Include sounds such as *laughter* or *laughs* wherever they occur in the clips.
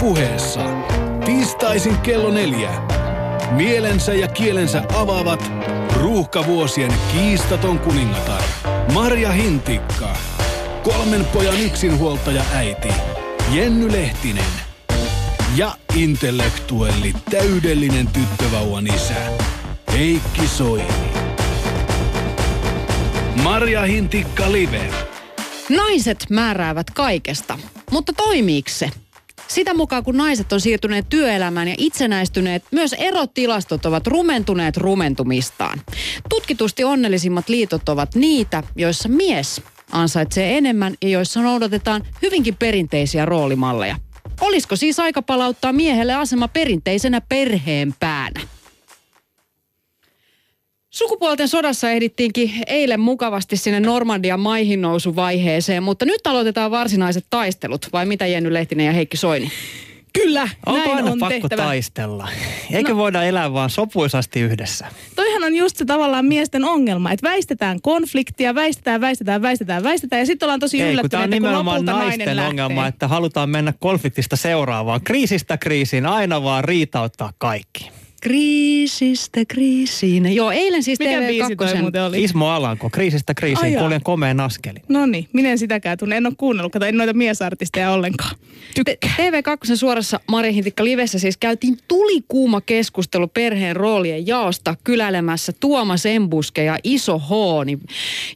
puheessa. Tiistaisin kello neljä. Mielensä ja kielensä avaavat ruuhkavuosien kiistaton kuningatar Marja Hintikka. Kolmen pojan yksinhuoltaja äiti Jenny Lehtinen. Ja intellektuelli täydellinen tyttövauvan isä Heikki Soini. Marja Hintikka Live. Naiset määräävät kaikesta, mutta toimiiko se? Sitä mukaan kun naiset on siirtyneet työelämään ja itsenäistyneet, myös erotilastot ovat rumentuneet rumentumistaan. Tutkitusti onnellisimmat liitot ovat niitä, joissa mies ansaitsee enemmän ja joissa noudatetaan hyvinkin perinteisiä roolimalleja. Olisiko siis aika palauttaa miehelle asema perinteisenä perheen päänä? Sukupuolten sodassa ehdittiinkin eilen mukavasti sinne Normandian maihin nousuvaiheeseen, mutta nyt aloitetaan varsinaiset taistelut, vai mitä Jenny Lehtinen ja Heikki Soini? Kyllä, Onko näin aina on pakko tehtävä. taistella? Eikö no. voida elää vaan sopuisasti yhdessä? Toihan on just se tavallaan miesten ongelma, että väistetään konfliktia, väistetään, väistetään, väistetään, väistetään ja sitten ollaan tosi Ei, kun tämä on yllättyneitä, kun nimenomaan lopulta naisten nainen ongelma, lähtee. että halutaan mennä konfliktista seuraavaan. Kriisistä kriisiin, aina vaan riitauttaa kaikki. Kriisistä kriisiin. Joo, eilen siis Mikä biisi toi TV2. muuten oli? Ismo Alanko, kriisistä kriisiin, kuljen komeen askelin. No niin, minä en sitäkään tunne. En ole kuunnellut, kato, en noita miesartisteja ollenkaan. Tykkää. TV2 suorassa Mari Hintikka Livessä siis käytiin tulikuuma keskustelu perheen roolien jaosta kyläilemässä Tuomas Embuske ja Iso H. Niin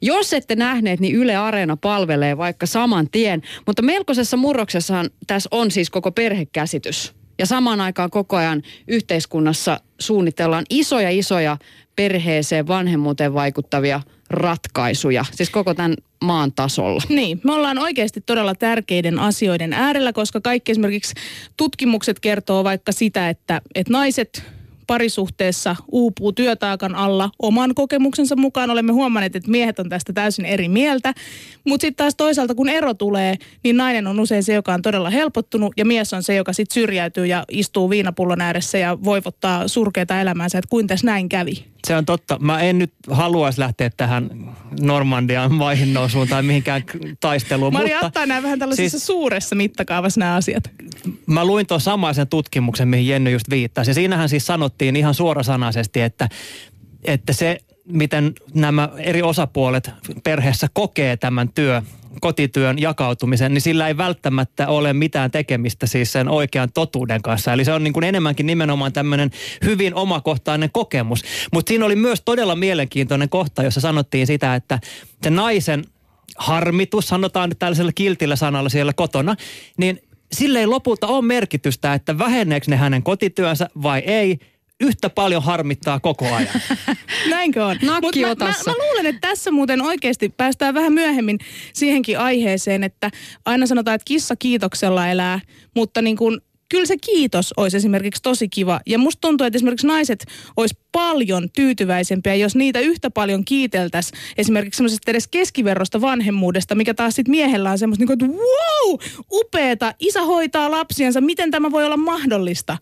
jos ette nähneet, niin Yle Areena palvelee vaikka saman tien. Mutta melkoisessa murroksessahan tässä on siis koko perhekäsitys. Ja samaan aikaan koko ajan yhteiskunnassa suunnitellaan isoja isoja perheeseen, vanhemmuuteen vaikuttavia ratkaisuja. Siis koko tämän maan tasolla. Niin, me ollaan oikeasti todella tärkeiden asioiden äärellä, koska kaikki esimerkiksi tutkimukset kertoo vaikka sitä, että, että naiset parisuhteessa uupuu työtaakan alla oman kokemuksensa mukaan. Olemme huomanneet, että miehet on tästä täysin eri mieltä. Mutta sitten taas toisaalta, kun ero tulee, niin nainen on usein se, joka on todella helpottunut ja mies on se, joka sitten syrjäytyy ja istuu viinapullon ääressä ja voivottaa surkeita elämäänsä, että kuin tässä näin kävi. Se on totta. Mä en nyt haluaisi lähteä tähän Normandian maihin nousuun tai mihinkään taisteluun. Mari mutta ottaa nämä vähän tällaisessa siis... suuressa mittakaavassa nämä asiat. Mä luin tuon samaisen tutkimuksen, mihin Jenny just viittasi. Ja siinähän siis sanottiin ihan suorasanaisesti, että, että se, miten nämä eri osapuolet perheessä kokee tämän työ, kotityön jakautumisen, niin sillä ei välttämättä ole mitään tekemistä siis sen oikean totuuden kanssa. Eli se on niin kuin enemmänkin nimenomaan tämmöinen hyvin omakohtainen kokemus. Mutta siinä oli myös todella mielenkiintoinen kohta, jossa sanottiin sitä, että se naisen harmitus, sanotaan nyt tällaisella kiltillä sanalla siellä kotona, niin sille ei lopulta ole merkitystä, että väheneekö ne hänen kotityönsä vai ei. Yhtä paljon harmittaa koko ajan. *laughs* Näinkö on? Nakki mä, mä, mä luulen, että tässä muuten oikeasti päästään vähän myöhemmin siihenkin aiheeseen, että aina sanotaan, että kissa kiitoksella elää, mutta niin kuin, kyllä se kiitos olisi esimerkiksi tosi kiva. Ja musta tuntuu, että esimerkiksi naiset olisi paljon tyytyväisempiä, jos niitä yhtä paljon kiiteltäisiin esimerkiksi semmoisesta edes keskiverrosta vanhemmuudesta, mikä taas sitten miehellä on semmoista, niin kuin, että wow, upeeta, isä hoitaa lapsiansa, miten tämä voi olla mahdollista?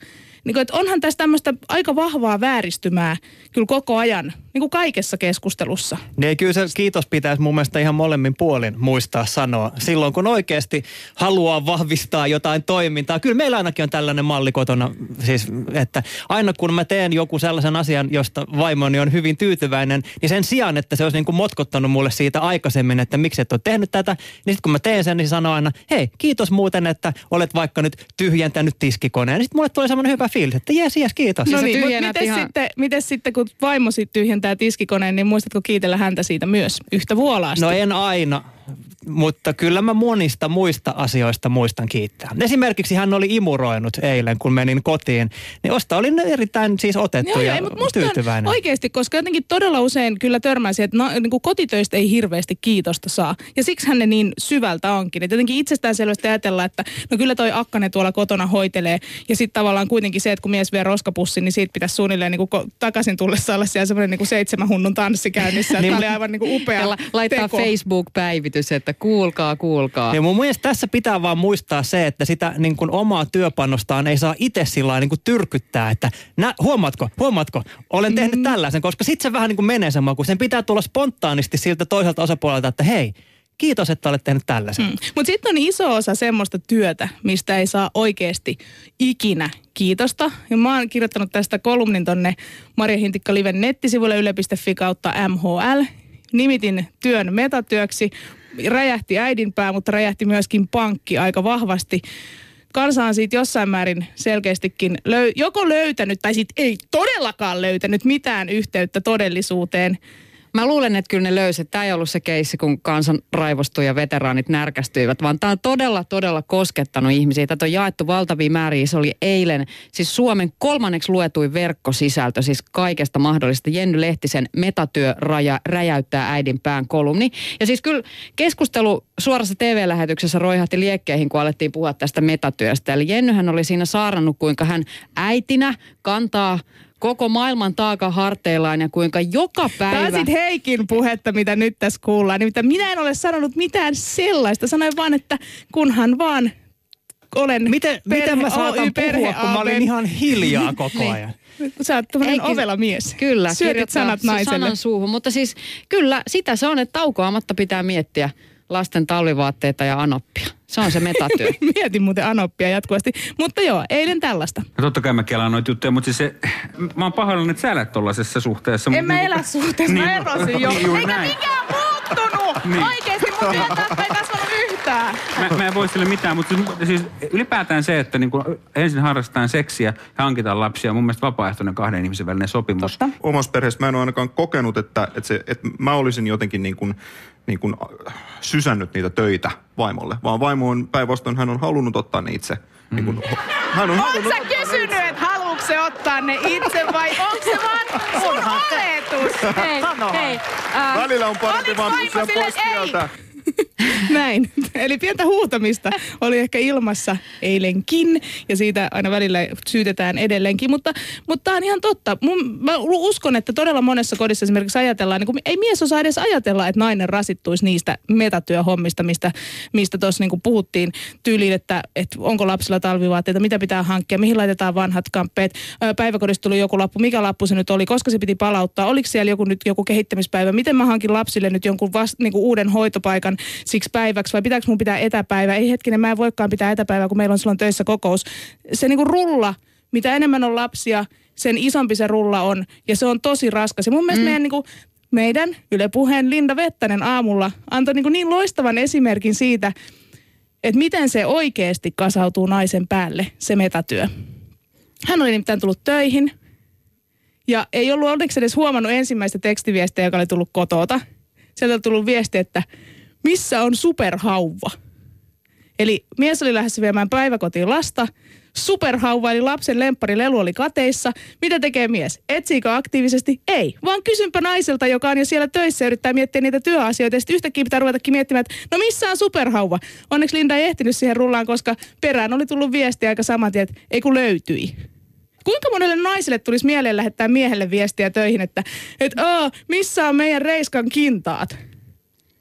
Niin kuin, että onhan tässä tämmöistä aika vahvaa vääristymää kyllä koko ajan, niin kuin kaikessa keskustelussa. Niin kyllä se kiitos pitäisi mun mielestä ihan molemmin puolin muistaa sanoa. Silloin kun oikeasti haluaa vahvistaa jotain toimintaa. Kyllä meillä ainakin on tällainen malli kotona. Siis, että aina kun mä teen joku sellaisen asian, josta vaimoni on hyvin tyytyväinen, niin sen sijaan, että se olisi niin kuin motkottanut mulle siitä aikaisemmin, että miksi et ole tehnyt tätä, niin sitten kun mä teen sen, niin se sanoo aina, hei, kiitos muuten, että olet vaikka nyt tyhjentänyt tiskikoneen. Sitten mulle tulee semmoinen hyvä fiilis, että jes, jes, kiitos. No niin, mutta miten, ihan- sitten, miten sitten, kun vaimosi tyhjentää tiskikoneen, niin muistatko kiitellä häntä siitä myös yhtä vuolaasti? No en aina, mutta kyllä mä monista muista asioista muistan kiittää. Esimerkiksi hän oli imuroinut eilen, kun menin kotiin. Niin osta oli erittäin siis otettu Joo, ja joo, ei, mutta tyytyväinen. oikeasti, koska jotenkin todella usein kyllä törmäsi, että no, niin kuin kotitöistä ei hirveästi kiitosta saa. Ja siksi hän ne niin syvältä onkin. Että jotenkin itsestäänselvästi ajatellaan, että no kyllä toi Akkanen tuolla kotona hoitelee. Ja sitten tavallaan kuitenkin se, että kun mies vie roskapussin, niin siitä pitäisi suunnilleen niin kuin takaisin tullessa olla siellä semmoinen niin kuin seitsemän hunnun tanssi käynnissä. *laughs* Niin, Tämä oli aivan niin kuin upea laittaa teko. Facebook-päivitys, että kuulkaa, kuulkaa. Ja mun mielestä tässä pitää vaan muistaa se, että sitä niin kuin omaa työpanostaan ei saa itse sillä niin kuin tyrkyttää, että nä, huomaatko, huomaatko, olen tehnyt Mm. tällaisen, koska sitten se vähän niin kuin menee se maku. Sen pitää tulla spontaanisti siltä toiselta osapuolelta, että hei, kiitos, että olet tehnyt tällaisen. Mm. Mutta sitten on iso osa semmoista työtä, mistä ei saa oikeasti ikinä kiitosta. Ja mä oon kirjoittanut tästä kolumnin tonne Maria Hintikka Liven nettisivuille yle.fi kautta MHL. Nimitin työn metatyöksi. Räjähti äidinpää, mutta räjähti myöskin pankki aika vahvasti. Kansa on siitä jossain määrin selkeästikin löy- joko löytänyt tai sitten ei todellakaan löytänyt mitään yhteyttä todellisuuteen Mä luulen, että kyllä ne löysi. Tämä ei ollut se keissi, kun kansan raivostui ja veteraanit närkästyivät, vaan tämä on todella, todella koskettanut ihmisiä. Tätä on jaettu valtavia määriä. Se oli eilen siis Suomen kolmanneksi luetuin verkkosisältö, siis kaikesta mahdollista. Jenny Lehtisen metatyö raja, räjäyttää äidin pään kolumni. Ja siis kyllä keskustelu suorassa TV-lähetyksessä roihahti liekkeihin, kun alettiin puhua tästä metatyöstä. Eli Jennyhän oli siinä saarannut, kuinka hän äitinä kantaa koko maailman taaka harteillaan ja kuinka joka päivä... Tämä on Heikin puhetta, mitä nyt tässä kuullaan. Nimittäin minä en ole sanonut mitään sellaista. Sanoin vaan, että kunhan vaan olen Miten, perhe, miten mä saatan Oy, puhua, kun mä olin ihan hiljaa *laughs* koko niin. ajan? Sä oot tämmöinen ovela mies. Kyllä, Syötit sanat naiselle. sanan suuhun. Mutta siis kyllä sitä se on, että taukoamatta pitää miettiä lasten talvivaatteita ja anoppia. Se on se metatyö. *laughs* Mietin muuten anoppia jatkuvasti. Mutta joo, eilen tällaista. Ja totta kai mä kelaan noita juttuja, mutta siis se, mä oon pahoillani, että sä elät tollaisessa suhteessa. En mä niin, elä suhteessa, niin, mä erosin jo. *laughs* Niin, Eikä näin. mikään muuttunut! *laughs* niin. Oikeesti mun työtä ei kasvanut yhtään. Mä, mä en voi sille mitään, mutta siis, siis ylipäätään se, että niin ensin harrastetaan seksiä ja hankitaan lapsia, on mun mielestä vapaaehtoinen kahden ihmisen välinen sopimus. Totta. Omassa perheessä mä en ole ainakaan kokenut, että, että, se, että mä olisin jotenkin niin kuin niin kuin äh, sysännyt niitä töitä vaimolle, vaan vaimo on päinvastoin, hän on halunnut ottaa ne itse. Mm. Niin kuin, hän on halunnut sä kysynyt, että haluatko se ottaa ne itse vai *laughs* onko se vaan sun oletus? Hei, hei. Uh, Välillä on parempi vaan pysyä pois sieltä. *laughs* Näin. Eli pientä huutamista oli ehkä ilmassa eilenkin, ja siitä aina välillä syytetään edelleenkin. Mutta, mutta tämä on ihan totta. Mun, mä uskon, että todella monessa kodissa esimerkiksi ajatellaan, niin kun ei mies osaa edes ajatella, että nainen rasittuisi niistä metatyöhommista, mistä mistä niin puhuttiin tyyliin, että, että onko lapsilla talvivaatteita, mitä pitää hankkia, mihin laitetaan vanhat kamppeet. Päiväkodista tuli joku lappu, mikä lappu se nyt oli, koska se piti palauttaa, oliko siellä joku nyt joku kehittämispäivä, miten mä hankin lapsille nyt jonkun vast, niin uuden hoitopaikan siksi päiväksi vai pitääkö mun pitää etäpäivä? Ei hetkinen, mä en voikaan pitää etäpäivää, kun meillä on silloin töissä kokous. Se niinku rulla, mitä enemmän on lapsia, sen isompi se rulla on ja se on tosi raskas. Ja mun mielestä mm. meidän niinku, meidän Yle Puheen Linda Vettänen aamulla antoi niin, niin loistavan esimerkin siitä, että miten se oikeasti kasautuu naisen päälle, se metatyö. Hän oli nimittäin tullut töihin ja ei ollut onneksi edes huomannut ensimmäistä tekstiviestiä, joka oli tullut kotota. Sieltä oli tullut viesti, että missä on superhauva? Eli mies oli lähdössä viemään päiväkotiin lasta. Superhauva eli lapsen lemppari lelu oli kateissa. Mitä tekee mies? Etsiikö aktiivisesti? Ei. Vaan kysynpä naiselta, joka on jo siellä töissä ja yrittää miettiä niitä työasioita. Ja sitten yhtäkkiä pitää ruvetakin miettimään, että no missä on superhauva? Onneksi Linda ei ehtinyt siihen rullaan, koska perään oli tullut viesti aika saman tien, että ei kun löytyi. Kuinka monelle naiselle tulisi mieleen lähettää miehelle viestiä töihin, että et, missä on meidän reiskan kintaat?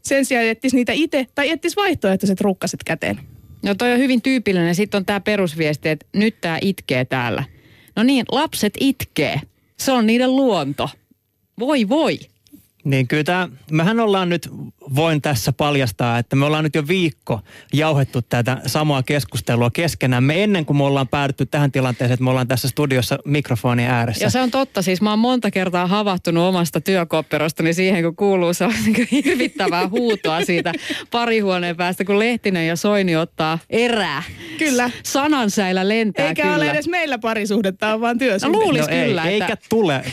Sen sijaan ettis niitä itse tai ettis vaihtoehtoiset rukkaset käteen. No toi on hyvin tyypillinen. Sitten on tämä perusviesti, että nyt tämä itkee täällä. No niin, lapset itkee. Se on niiden luonto. Voi voi. Niin kyllä tämä, mehän ollaan nyt, voin tässä paljastaa, että me ollaan nyt jo viikko jauhettu tätä samaa keskustelua keskenämme ennen kuin me ollaan päädytty tähän tilanteeseen, että me ollaan tässä studiossa mikrofonin ääressä. Ja se on totta, siis mä oon monta kertaa havahtunut omasta työkopperostani siihen, kun kuuluu se *laughs* niin hirvittävää huutoa siitä parihuoneen päästä, kun Lehtinen ja Soini ottaa erää. Kyllä. Sanansäilä lentää Eikä kyllä. ole edes meillä parisuhdetta, on vaan työsuhde. No luulis no kyllä. Ei, että... Eikä tule.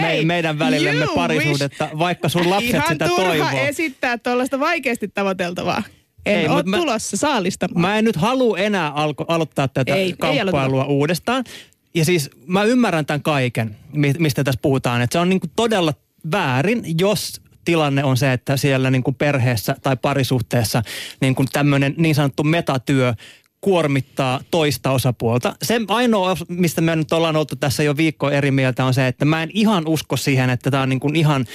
Hei, me, meidän välillemme parisuudetta, vaikka sun lapset Ihan sitä turha toivoo. Esittää tuollaista vaikeasti tavoiteltavaa. En ei, ole mä, tulossa saalistamaan. Mä en nyt halua enää alko, aloittaa tätä ei, kamppailua ei uudestaan. Ja siis mä ymmärrän tämän kaiken, mistä tässä puhutaan. Että se on niin kuin todella väärin, jos tilanne on se, että siellä niin kuin perheessä tai parisuhteessa niin kuin tämmöinen niin sanottu metatyö kuormittaa toista osapuolta. Se ainoa, mistä me nyt ollaan oltu tässä jo viikko eri mieltä, on se, että mä en ihan usko siihen, että tämä on niin kuin ihan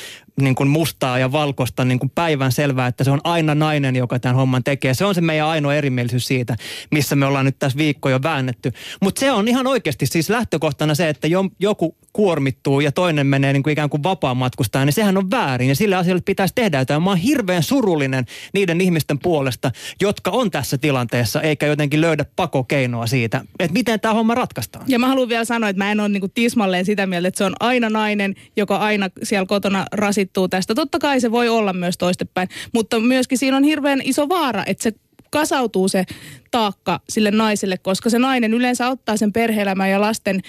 niin kuin mustaa ja valkoista niin kuin päivän selvää, että se on aina nainen, joka tämän homman tekee. Se on se meidän ainoa erimielisyys siitä, missä me ollaan nyt tässä viikko jo väännetty. Mutta se on ihan oikeasti siis lähtökohtana se, että jo, joku kuormittuu ja toinen menee niin kuin ikään kuin vapaamatkustaan, niin sehän on väärin ja sille asialle pitäisi tehdä jotain. Mä oon hirveän surullinen niiden ihmisten puolesta, jotka on tässä tilanteessa, eikä jotenkin löydä pakokeinoa siitä, että miten tämä homma ratkaistaan. Ja mä haluan vielä sanoa, että mä en ole niinku tismalleen sitä mieltä, että se on aina nainen, joka aina siellä kotona rasittuu tästä. Totta kai se voi olla myös toistepäin, mutta myöskin siinä on hirveän iso vaara, että se kasautuu se taakka sille naiselle, koska se nainen yleensä ottaa sen perheelämän ja lasten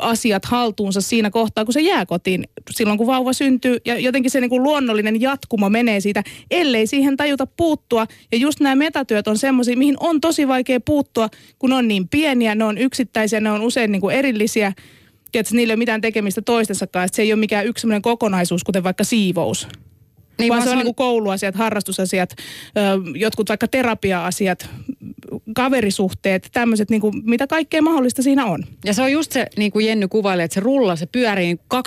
asiat haltuunsa siinä kohtaa, kun se jää kotiin silloin, kun vauva syntyy. Ja jotenkin se niin kuin luonnollinen jatkumo menee siitä, ellei siihen tajuta puuttua. Ja just nämä metatyöt on semmoisia, mihin on tosi vaikea puuttua, kun on niin pieniä, ne on yksittäisiä, ne on usein niin kuin erillisiä. Tiedätkö, niillä ei ole mitään tekemistä toistensa kanssa. Se ei ole mikään yksi kokonaisuus, kuten vaikka siivous. Niin, vaan se on, on... Niin kouluasiat, harrastusasiat, jotkut vaikka terapia-asiat, kaverisuhteet, tämmöiset, niin kuin, mitä kaikkea mahdollista siinä on. Ja se on just se, niin kuin Jenny kuvailee, että se rulla, se pyörii 24-7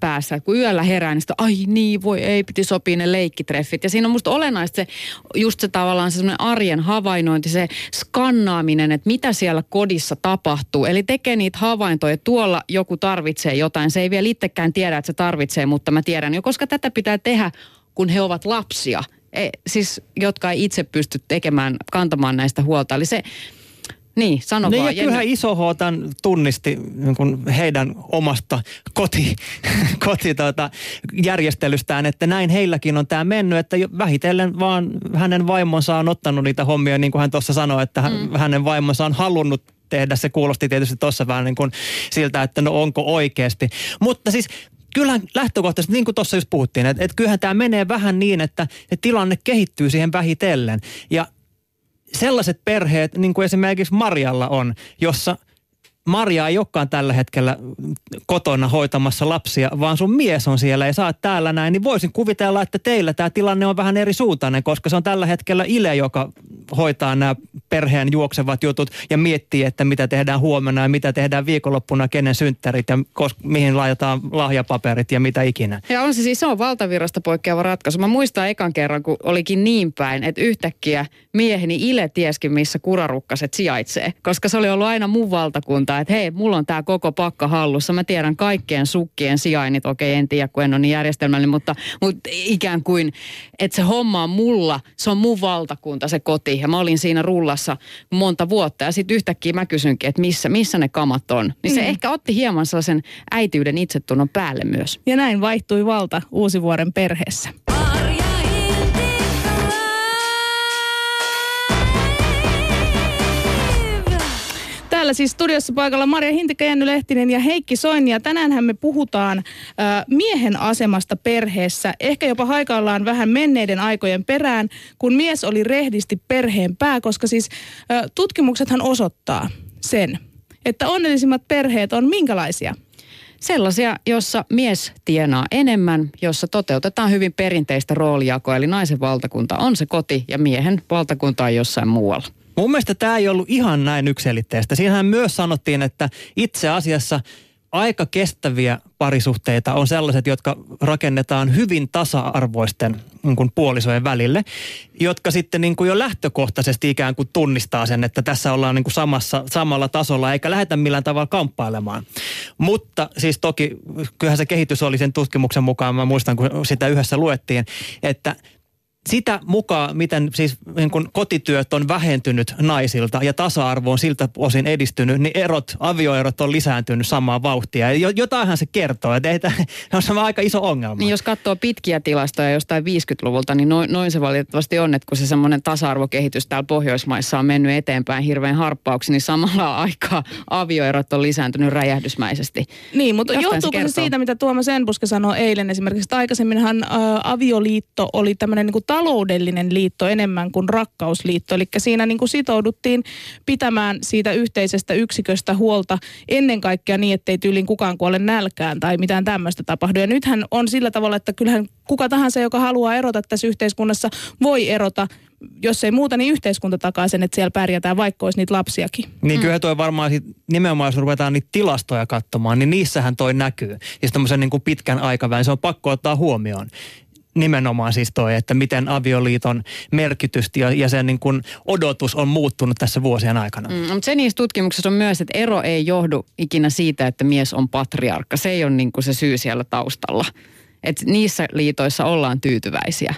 päässä. Kun yöllä herää, niin sitä, ai niin, voi ei, piti sopia ne leikkitreffit. Ja siinä on musta olennaista se, just se tavallaan se arjen havainnointi, se skannaaminen, että mitä siellä kodissa tapahtuu. Eli tekee niitä havaintoja, tuolla joku tarvitsee jotain. Se ei vielä itsekään tiedä, että se tarvitsee, mutta mä tiedän jo, koska tätä pitää tehdä kun he ovat lapsia e, siis, jotka ei itse pysty tekemään, kantamaan näistä huolta. Eli se, niin, sano niin, vaan. Ja kyllähän iso H tunnisti niin heidän omasta koti, *laughs* koti tuota, järjestelystään, että näin heilläkin on tämä mennyt, että vähitellen vaan hänen vaimonsa on ottanut niitä hommia, niin kuin hän tuossa sanoi, että mm. hänen vaimonsa on halunnut tehdä. Se kuulosti tietysti tuossa vähän niin kuin siltä, että no onko oikeasti. Mutta siis kyllähän lähtökohtaisesti, niin kuin tuossa just puhuttiin, että, että kyllähän tämä menee vähän niin, että, että tilanne kehittyy siihen vähitellen. Ja sellaiset perheet, niin kuin esimerkiksi Marjalla on, jossa – Maria ei olekaan tällä hetkellä kotona hoitamassa lapsia, vaan sun mies on siellä ja sä oot täällä näin, niin voisin kuvitella, että teillä tämä tilanne on vähän eri suuntainen, koska se on tällä hetkellä Ile, joka hoitaa nämä perheen juoksevat jutut ja miettii, että mitä tehdään huomenna ja mitä tehdään viikonloppuna, kenen synttärit ja kos- mihin laitetaan lahjapaperit ja mitä ikinä. Ja on se siis se on valtavirrasta poikkeava ratkaisu. Mä muistan ekan kerran, kun olikin niin päin, että yhtäkkiä mieheni Ile tieskin, missä kurarukkaset sijaitsee, koska se oli ollut aina mun valtakunta ilmoittaa, että hei, mulla on tämä koko pakka hallussa. Mä tiedän kaikkien sukkien sijainnit. Okei, en tiedä, kun en ole niin järjestelmällinen, mutta, mutta ikään kuin, että se homma on mulla. Se on mun valtakunta, se koti. Ja mä olin siinä rullassa monta vuotta. Ja sitten yhtäkkiä mä kysynkin, että missä, missä ne kamat on. Niin se mm. ehkä otti hieman sellaisen äityyden itsetunnon päälle myös. Ja näin vaihtui valta Uusivuoren perheessä. Täällä siis studiossa paikalla Maria Hintikka, Jenny Lehtinen ja Heikki Soini. Ja tänäänhän me puhutaan äh, miehen asemasta perheessä. Ehkä jopa haikaillaan vähän menneiden aikojen perään, kun mies oli rehdisti perheen pää, koska siis äh, tutkimuksethan osoittaa sen, että onnellisimmat perheet on minkälaisia? Sellaisia, jossa mies tienaa enemmän, jossa toteutetaan hyvin perinteistä roolijakoa, eli naisen valtakunta on se koti ja miehen valtakunta on jossain muualla. Mun mielestä tämä ei ollut ihan näin ykselitteistä. Siinähän myös sanottiin, että itse asiassa aika kestäviä parisuhteita on sellaiset, jotka rakennetaan hyvin tasa-arvoisten niin kuin puolisojen välille, jotka sitten niin kuin jo lähtökohtaisesti ikään kuin tunnistaa sen, että tässä ollaan niin kuin samassa, samalla tasolla, eikä lähdetä millään tavalla kamppailemaan. Mutta siis toki, kyllähän se kehitys oli sen tutkimuksen mukaan, mä muistan kun sitä yhdessä luettiin, että sitä mukaan, miten siis niin kun kotityöt on vähentynyt naisilta ja tasa-arvo on siltä osin edistynyt, niin erot, avioerot on lisääntynyt samaa vauhtia. Ja jotainhan se kertoo, että ei tämä, *laughs* on aika iso ongelma. Niin jos katsoo pitkiä tilastoja jostain 50-luvulta, niin noin, noin se valitettavasti on, että kun se semmoinen tasa-arvokehitys täällä Pohjoismaissa on mennyt eteenpäin hirveän harppauksi, niin samalla *laughs* aikaa avioerot on lisääntynyt räjähdysmäisesti. Niin, mutta Jostain johtuuko se, se siitä, mitä Tuomas Enbuske sanoi eilen esimerkiksi, että aikaisemminhan ä, avioliitto oli tämmöinen niin taloudellinen liitto enemmän kuin rakkausliitto. Eli siinä niin kuin sitouduttiin pitämään siitä yhteisestä yksiköstä huolta ennen kaikkea niin, ettei tyyliin kukaan kuole nälkään tai mitään tämmöistä tapahdu. Ja nythän on sillä tavalla, että kyllähän kuka tahansa, joka haluaa erota tässä yhteiskunnassa, voi erota jos ei muuta, niin yhteiskunta takaa sen, että siellä pärjätään, vaikka olisi niitä lapsiakin. Niin kyllä toi varmaan sit, nimenomaan, jos ruvetaan niitä tilastoja katsomaan, niin niissähän toi näkyy. Ja tämmöisen niin kuin pitkän aikavälin, se on pakko ottaa huomioon. Nimenomaan siis toi, että miten avioliiton merkitys ja, ja sen niin kuin odotus on muuttunut tässä vuosien aikana. Mm, mutta se niissä tutkimuksissa on myös, että ero ei johdu ikinä siitä, että mies on patriarkka. Se ei ole niin kuin se syy siellä taustalla. Et niissä liitoissa ollaan tyytyväisiä.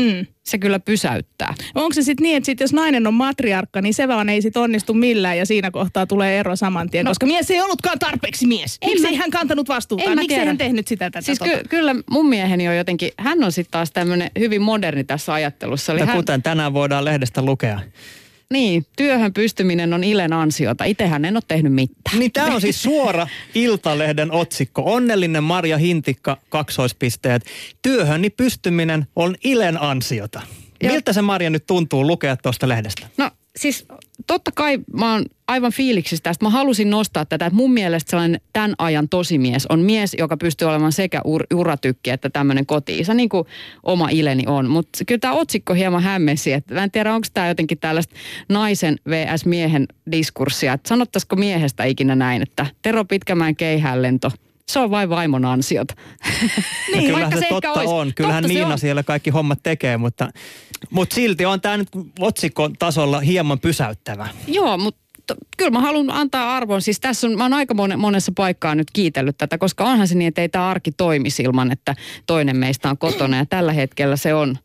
Mm. Se kyllä pysäyttää. Onko se sitten niin, että sit jos nainen on matriarkka, niin se vaan ei sit onnistu millään ja siinä kohtaa tulee ero saman tien, no, koska mies ei ollutkaan tarpeeksi mies. Miksi ei hän kantanut vastuuta? Miksi ei hän tehnyt sitä tätä? Siis tota? ky- kyllä mun mieheni on jotenkin, hän on sitten taas tämmöinen hyvin moderni tässä ajattelussa. Eli hän, kuten tänään voidaan lehdestä lukea. Niin, työhön pystyminen on Ilen ansiota. Itsehän en ole tehnyt mitään. Niin tämä on siis suora Iltalehden otsikko. Onnellinen Marja Hintikka, kaksoispisteet. Työhönni pystyminen on Ilen ansiota. Miltä se Marja nyt tuntuu lukea tuosta lehdestä? No siis totta kai mä oon aivan fiiliksissä tästä. Mä halusin nostaa tätä, että mun mielestä sellainen tämän ajan tosimies on mies, joka pystyy olemaan sekä ur- uratykki että tämmöinen koti-isä, niin kuin oma Ileni on. Mutta kyllä tämä otsikko hieman hämmensi, että mä en tiedä, onko tämä jotenkin tällaista naisen vs. miehen diskurssia. Että sanottaisiko miehestä ikinä näin, että Tero Pitkämäen keihäänlento, se on vain vaimon ansiota. No kyllähän se, ehkä totta olisi. on. Kyllähän Totta se Niina on. siellä kaikki hommat tekee, mutta, mutta silti on tämä nyt otsikon tasolla hieman pysäyttävä. Joo, mutta kyllä mä haluan antaa arvon. Siis tässä on, mä oon aika mon- monessa paikkaa nyt kiitellyt tätä, koska onhan se niin, että ei tämä arki toimisi ilman, että toinen meistä on kotona. Ja tällä hetkellä se on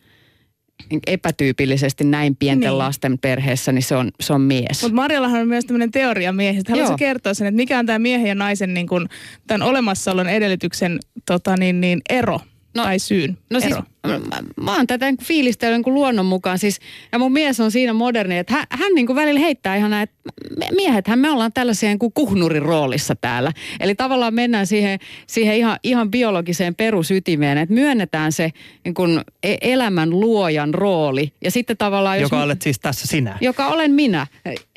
epätyypillisesti näin pienten Niin. lasten perheessä, niin se on, se on mies. Mutta Marjallahan on myös tämmöinen teoria miehistä. Haluaisitko Joo. kertoa sen, että mikä on tämä miehen ja naisen niin kun, tämän olemassaolon edellytyksen tota, niin, niin, ero No- tai syyn No siis ero? Mä, mä oon tätä niin fiilistellyt niin luonnon mukaan. Siis, ja mun mies on siinä moderni, että hän, hän niin kuin välillä heittää ihan näin, että me, miehethän me ollaan tällaisia niin kuin kuhnurin roolissa täällä. Eli tavallaan mennään siihen, siihen ihan, ihan biologiseen perusytimeen, että myönnetään se niin kuin e- elämän luojan rooli. Ja sitten tavallaan... Joka mä- olet siis tässä sinä. joka olen minä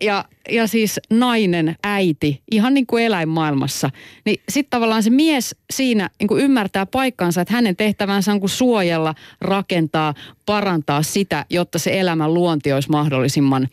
ja, ja siis nainen, äiti, ihan niin kuin eläinmaailmassa, niin sitten tavallaan se mies siinä niin kuin ymmärtää paikkansa, että hänen tehtävänsä on kuin suojella, rakentaa, parantaa sitä, jotta se elämän luonti olisi mahdollisimman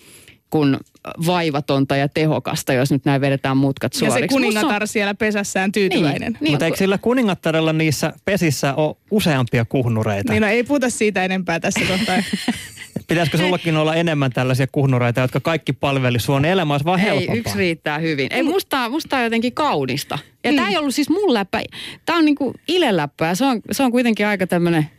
kun vaivatonta ja tehokasta, jos nyt näin vedetään mutkat Ja suoriksi. se Musta kuningatar on- siellä pesässään tyytyväinen. Niin, niin, Mutta eikö sillä kuningattarella niissä pesissä ole useampia kuhnureita? Niin no ei puhuta siitä enempää tässä kohtaa. *laughs* Pitäisikö sullakin olla enemmän tällaisia kuhnureita, jotka kaikki palveli sua, niin elämä olisi vaan Ei, helpompaa. yksi riittää hyvin. Ei, musta, musta on jotenkin kaunista. Ja Mm. tämä ei ollut siis mun läppä. Tämä on niinku ja se on, se on kuitenkin aika tämmöinen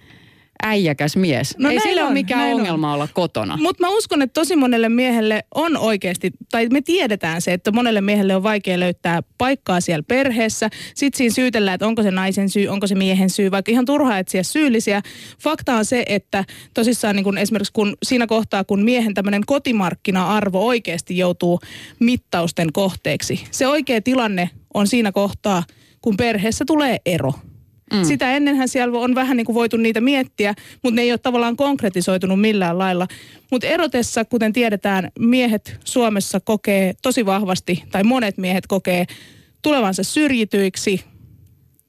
äijäkäs mies. No ei sillä ole on, mikään näin on. ongelma olla kotona. Mutta mä uskon, että tosi monelle miehelle on oikeasti, tai me tiedetään se, että monelle miehelle on vaikea löytää paikkaa siellä perheessä. Sitten siinä syytellään, että onko se naisen syy, onko se miehen syy, vaikka ihan turhaa etsiä syyllisiä. Fakta on se, että tosissaan niin kun esimerkiksi kun siinä kohtaa, kun miehen tämmöinen kotimarkkina-arvo oikeasti joutuu mittausten kohteeksi. Se oikea tilanne on siinä kohtaa, kun perheessä tulee ero. Mm. Sitä ennenhän siellä on vähän niin kuin voitu niitä miettiä, mutta ne ei ole tavallaan konkretisoitunut millään lailla. Mutta erotessa, kuten tiedetään, miehet Suomessa kokee tosi vahvasti, tai monet miehet kokee tulevansa syrjityiksi.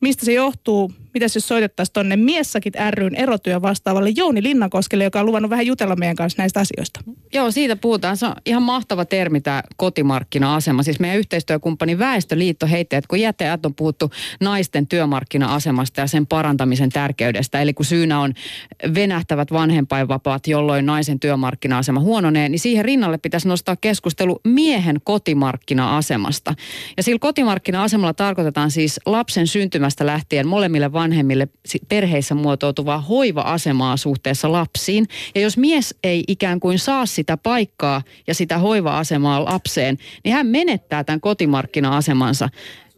Mistä se johtuu? Mitäs jos soitettaisiin tuonne Miessakit ryn erotyö vastaavalle Jouni Linnankoskelle, joka on luvannut vähän jutella meidän kanssa näistä asioista. Joo, siitä puhutaan. Se on ihan mahtava termi tämä kotimarkkina-asema. Siis meidän yhteistyökumppani Väestöliitto heitti, että kun jäteät on puhuttu naisten työmarkkina-asemasta ja sen parantamisen tärkeydestä, eli kun syynä on venähtävät vanhempainvapaat, jolloin naisen työmarkkina-asema huononee, niin siihen rinnalle pitäisi nostaa keskustelu miehen kotimarkkina-asemasta. Ja sillä kotimarkkina-asemalla tarkoitetaan siis lapsen syntymästä lähtien molemmille vanhemmille si- perheissä muotoutuvaa hoiva-asemaa suhteessa lapsiin. Ja jos mies ei ikään kuin saa sitä paikkaa ja sitä hoiva-asemaa lapseen, niin hän menettää tämän kotimarkkina-asemansa.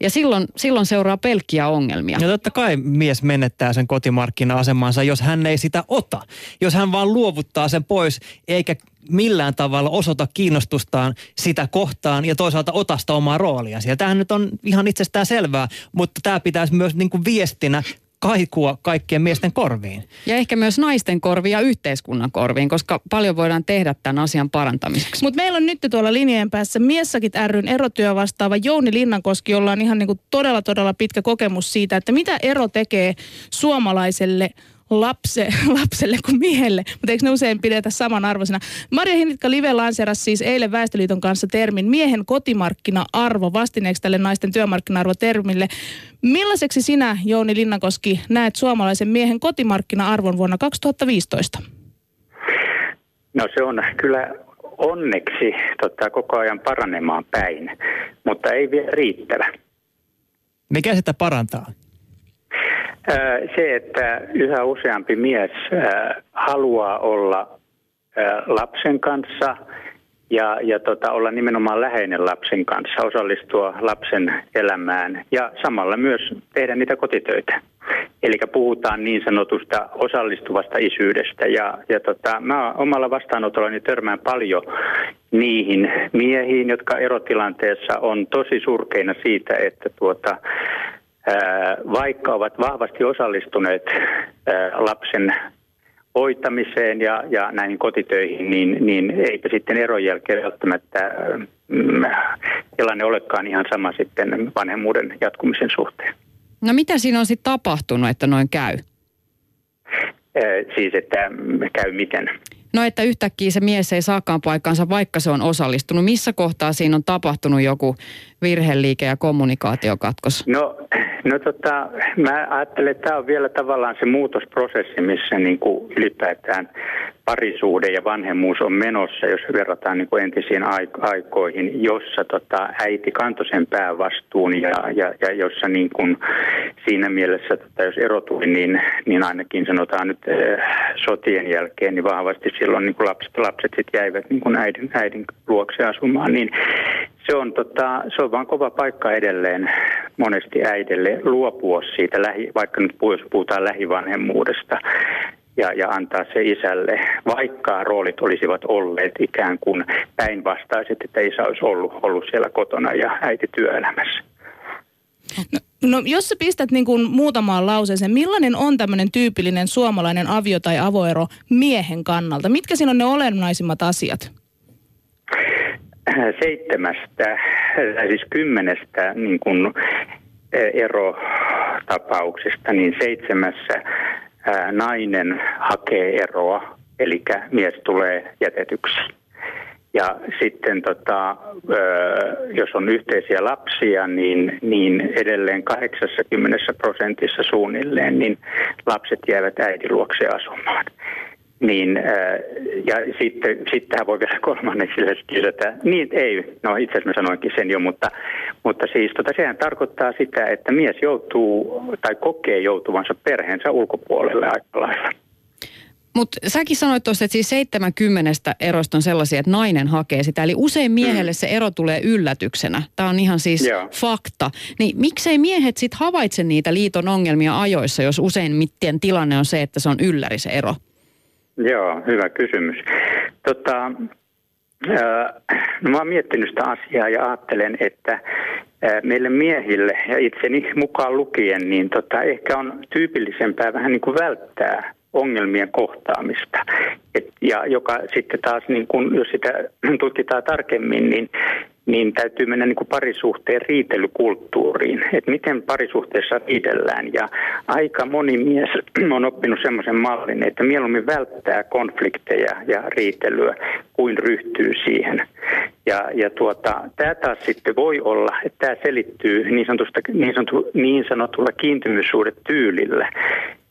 Ja silloin, silloin seuraa pelkkiä ongelmia. Ja totta kai mies menettää sen kotimarkkina-asemansa, jos hän ei sitä ota. Jos hän vaan luovuttaa sen pois, eikä millään tavalla osoita kiinnostustaan sitä kohtaan ja toisaalta ota sitä omaa roolia. siellä. Tämähän nyt on ihan itsestään selvää, mutta tämä pitäisi myös niin kuin viestinä kaikua kaikkien miesten korviin. Ja ehkä myös naisten korviin ja yhteiskunnan korviin, koska paljon voidaan tehdä tämän asian parantamiseksi. Mutta meillä on nyt tuolla linjojen päässä Miessakit ryn erotyö vastaava Jouni Linnankoski, jolla on ihan niinku todella todella pitkä kokemus siitä, että mitä ero tekee suomalaiselle lapse, *laughs* lapselle kuin miehelle, mutta eikö ne usein pidetä samanarvoisena? Maria Hinitka Live lanseerasi siis eilen Väestöliiton kanssa termin miehen kotimarkkina-arvo vastineeksi tälle naisten työmarkkina-arvotermille. Millaiseksi sinä, Jouni Linnakoski, näet suomalaisen miehen kotimarkkina-arvon vuonna 2015? No se on kyllä onneksi tota, koko ajan paranemaan päin, mutta ei vielä riittävä. Mikä sitä parantaa? Se, että yhä useampi mies haluaa olla lapsen kanssa ja, ja tota, olla nimenomaan läheinen lapsen kanssa, osallistua lapsen elämään ja samalla myös tehdä niitä kotitöitä. Eli puhutaan niin sanotusta osallistuvasta isyydestä. Ja, ja tota, mä omalla vastaanotollani törmään paljon niihin miehiin, jotka erotilanteessa on tosi surkeina siitä, että tuota, vaikka ovat vahvasti osallistuneet lapsen hoitamiseen ja, ja näihin kotitöihin, niin, niin eipä sitten eron jälkeen välttämättä mm, tilanne olekaan ihan sama sitten vanhemmuuden jatkumisen suhteen. No mitä siinä on sitten tapahtunut, että noin käy? Siis, että käy miten? No, että yhtäkkiä se mies ei saakaan paikkaansa, vaikka se on osallistunut. Missä kohtaa siinä on tapahtunut joku virheliike ja kommunikaatiokatkos? No, no tota, mä ajattelen, että tämä on vielä tavallaan se muutosprosessi, missä niin kuin ylipäätään parisuhde ja vanhemmuus on menossa, jos verrataan niin kuin entisiin aikoihin, jossa tota, äiti kantoi sen päävastuun ja, ja, ja jossa niin kuin siinä mielessä, että jos ero tuli, niin, niin ainakin sanotaan nyt äh, sotien jälkeen, niin vahvasti silloin niin kuin lapset, lapset sit jäivät niin kuin äidin, äidin luokse asumaan, niin se on, tota, se on vaan kova paikka edelleen monesti äidelle luopua siitä, lähi, vaikka nyt puhutaan lähivanhemmuudesta, ja, ja antaa se isälle, vaikka roolit olisivat olleet ikään kuin päinvastaiset, että isä olisi ollut, ollut siellä kotona ja äiti työelämässä. No, no jos sä pistät niin kuin muutamaan lauseeseen, millainen on tämmöinen tyypillinen suomalainen avio- tai avoero miehen kannalta? Mitkä siinä on ne olennaisimmat asiat? Seitsemästä, siis kymmenestä niin kuin erotapauksesta, niin seitsemässä nainen hakee eroa, eli mies tulee jätetyksi. Ja sitten tota, jos on yhteisiä lapsia, niin, niin edelleen 80 prosentissa suunnilleen, niin lapset jäävät äidin luokse asumaan. Niin, ja sitten, sittenhän voi vielä kolmanneksi lisätä, niin ei, no itse asiassa mä sanoinkin sen jo, mutta, mutta siis tota, sehän tarkoittaa sitä, että mies joutuu tai kokee joutuvansa perheensä ulkopuolelle aika lailla. Mutta säkin sanoit tuossa, että siis 70 erosta on sellaisia, että nainen hakee sitä. Eli usein miehelle mm. se ero tulee yllätyksenä. Tämä on ihan siis Joo. fakta. Niin miksei miehet sitten havaitse niitä liiton ongelmia ajoissa, jos usein miten tilanne on se, että se on ylläri se ero? Joo, hyvä kysymys. Tota, no mä oon miettinyt sitä asiaa ja ajattelen, että meille miehille ja itseni mukaan lukien, niin tota, ehkä on tyypillisempää vähän niin kuin välttää ongelmien kohtaamista. Et, ja joka sitten taas, niin kun, jos sitä *clears throat* tutkitaan tarkemmin, niin niin täytyy mennä niin kuin parisuhteen riitelykulttuuriin, että miten parisuhteessa riidellään. Ja aika moni mies *clears throat* on oppinut semmoisen mallin, että mieluummin välttää konflikteja ja riitelyä kuin ryhtyy siihen. Ja, ja tuota, tämä taas sitten voi olla, että tämä selittyy niin, sanotusta, niin, sanotu, niin sanotulla kiintymyssuhdetyylillä.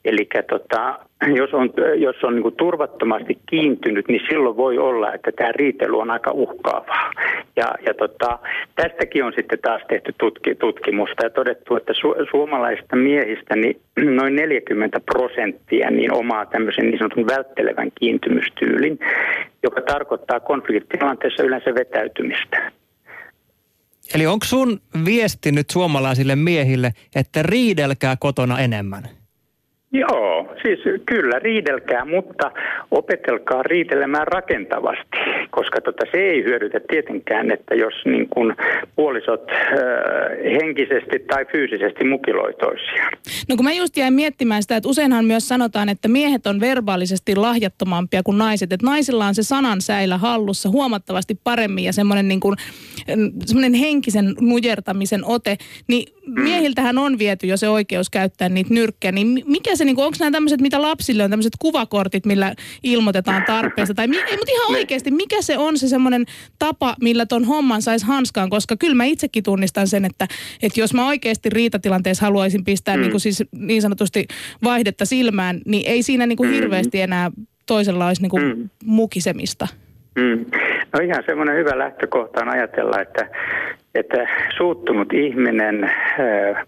Eli tota, jos on, jos on niin turvattomasti kiintynyt, niin silloin voi olla, että tämä riitely on aika uhkaavaa. Ja, ja tota, tästäkin on sitten taas tehty tutki, tutkimusta ja todettu, että su, suomalaisista miehistä niin noin 40 prosenttia niin omaa tämmöisen niin sanotun välttelevän kiintymystyylin, joka tarkoittaa konfliktitilanteessa yleensä vetäytymistä. Eli onko sun viesti nyt suomalaisille miehille, että riidelkää kotona enemmän? Joo, siis kyllä riidelkää, mutta opetelkaa riitelemään rakentavasti, koska tota, se ei hyödytä tietenkään, että jos niin kun puolisot ö, henkisesti tai fyysisesti mukiloi toisiaan. No kun mä just jäin miettimään sitä, että useinhan myös sanotaan, että miehet on verbaalisesti lahjattomampia kuin naiset. Että naisilla on se sanan säilä hallussa huomattavasti paremmin ja semmoinen niin semmoinen henkisen nujertamisen ote. Niin miehiltähän on viety jo se oikeus käyttää niitä nyrkkejä. Niin mikä se, niin onko nämä tämmöiset, mitä lapsille on, tämmöiset kuvakortit, millä ilmoitetaan tarpeesta? Tai, ei, mutta ihan oikeasti, mikä se on se semmoinen tapa, millä ton homman saisi hanskaan? Koska kyllä mä itsekin tunnistan sen, että, että jos mä oikeasti riitatilanteessa haluaisin pistää mm. niin, kuin siis niin sanotusti vaihdetta silmään, niin ei siinä niin kuin hirveästi enää toisella olisi niin kuin mm. mukisemista. Mm. No ihan semmoinen hyvä lähtökohta on ajatella, että, että suuttunut ihminen,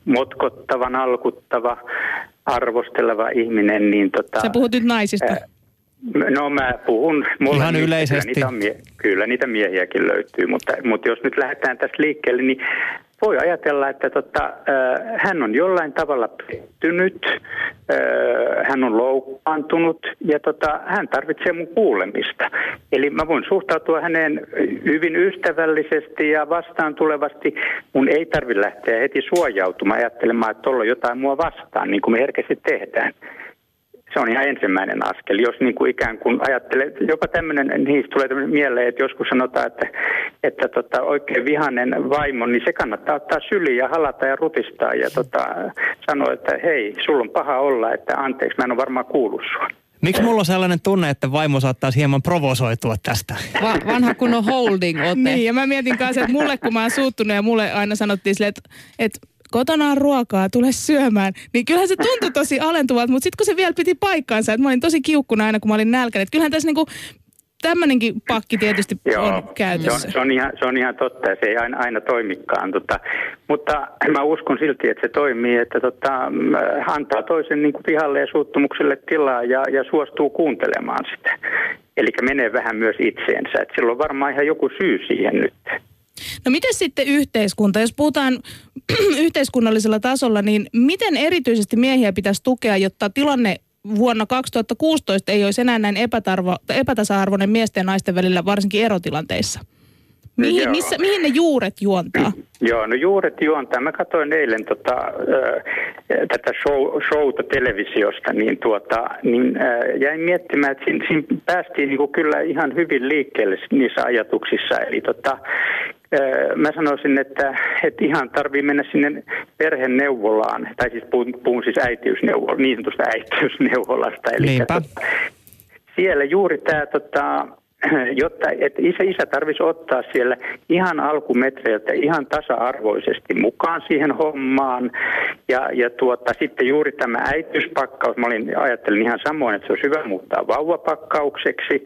motkottava, nalkuttava, arvosteleva ihminen, niin tota... Sä puhut nyt naisista. Äh, No mä puhun. Mulla Ihan niitä, yleisesti. Kyllä niitä, mie- kyllä niitä miehiäkin löytyy, mutta, mutta jos nyt lähdetään tästä liikkeelle, niin voi ajatella, että tota, äh, hän on jollain tavalla pettynyt, äh, hän on loukkaantunut ja tota, hän tarvitsee mun kuulemista. Eli mä voin suhtautua häneen hyvin ystävällisesti ja vastaan tulevasti. Mun ei tarvitse lähteä heti suojautumaan ajattelemaan, että tuolla on jotain mua vastaan, niin kuin me herkästi tehdään se on ihan ensimmäinen askel. Jos niin kuin ikään kuin ajattelee, jopa tämmöinen, niistä tulee tämmöinen mieleen, että joskus sanotaan, että, että tota, oikein vihanen vaimo, niin se kannattaa ottaa syliin ja halata ja rutistaa ja tota, sanoa, että hei, sulla on paha olla, että anteeksi, mä en ole varmaan kuullut sua. Miksi mulla on sellainen tunne, että vaimo saattaisi hieman provosoitua tästä? Va- vanha kunnon holding-ote. Niin, ja mä mietin kanssa, että mulle kun mä oon suuttunut ja mulle aina sanottiin silleen, että, että kotona on ruokaa, tule syömään. Niin kyllähän se tuntui tosi alentuvalta, mutta sitten kun se vielä piti paikkaansa, että mä olin tosi kiukkuna aina, kun mä olin nälkäinen. Että kyllähän tässä niinku tämmöinenkin pakki tietysti on käytössä. Se on, se, on ihan, se on ihan totta ja se ei aina, aina toimikaan. Tota, mutta mä uskon silti, että se toimii, että tota, antaa toisen niin kuin vihalle ja suuttumukselle tilaa ja, ja suostuu kuuntelemaan sitä. Eli menee vähän myös itseensä. Et sillä on varmaan ihan joku syy siihen nyt. No miten sitten yhteiskunta? Jos puhutaan *clears throat* yhteiskunnallisella tasolla, niin miten erityisesti miehiä pitäisi tukea, jotta tilanne vuonna 2016 ei olisi enää näin epätasa-arvoinen miesten ja naisten välillä, varsinkin erotilanteissa? Mihin, Joo. missä, mihin ne juuret juontaa? *clears throat* Joo, no juuret juontaa. Mä katsoin eilen tota, äh, tätä show, showta televisiosta, niin, tuota, niin äh, jäin miettimään, että siinä, siinä päästiin niinku kyllä ihan hyvin liikkeelle niissä ajatuksissa. Eli tota, mä sanoisin, että, että ihan tarvii mennä sinne perheneuvolaan, tai siis puhun, puhun siis äitiysneuvolasta, niin sanotusta äitiysneuvolasta. Eli Niinpä. tota, siellä juuri tämä, tota, *clears throat* jotta että isä, isä tarvitsisi ottaa siellä ihan alkumetreiltä ihan tasa-arvoisesti mukaan siihen hommaan. Ja, ja tuota, sitten juuri tämä äitiyspakkaus, mä olin, ajattelin ihan samoin, että se olisi hyvä muuttaa vauvapakkaukseksi.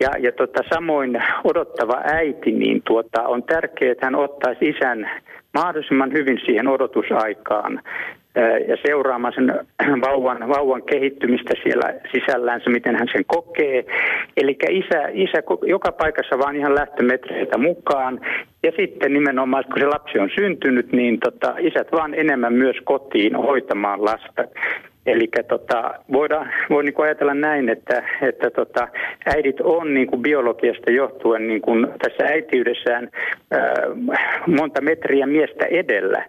Ja, ja tota, samoin odottava äiti, niin tuota, on tärkeää, että hän ottaisi isän mahdollisimman hyvin siihen odotusaikaan ja seuraamaan sen *clears throat* vauvan, vauvan kehittymistä siellä sisällänsä, miten hän sen kokee. Eli isä, isä joka paikassa vaan ihan lähtömetreiltä mukaan. Ja sitten nimenomaan, kun se lapsi on syntynyt, niin tota, isät vaan enemmän myös kotiin hoitamaan lasta. Eli tota, voidaan, voi niin kuin ajatella näin, että, että tota, äidit on niin kuin biologiasta johtuen niin kuin tässä äitiydessään ää, monta metriä miestä edellä.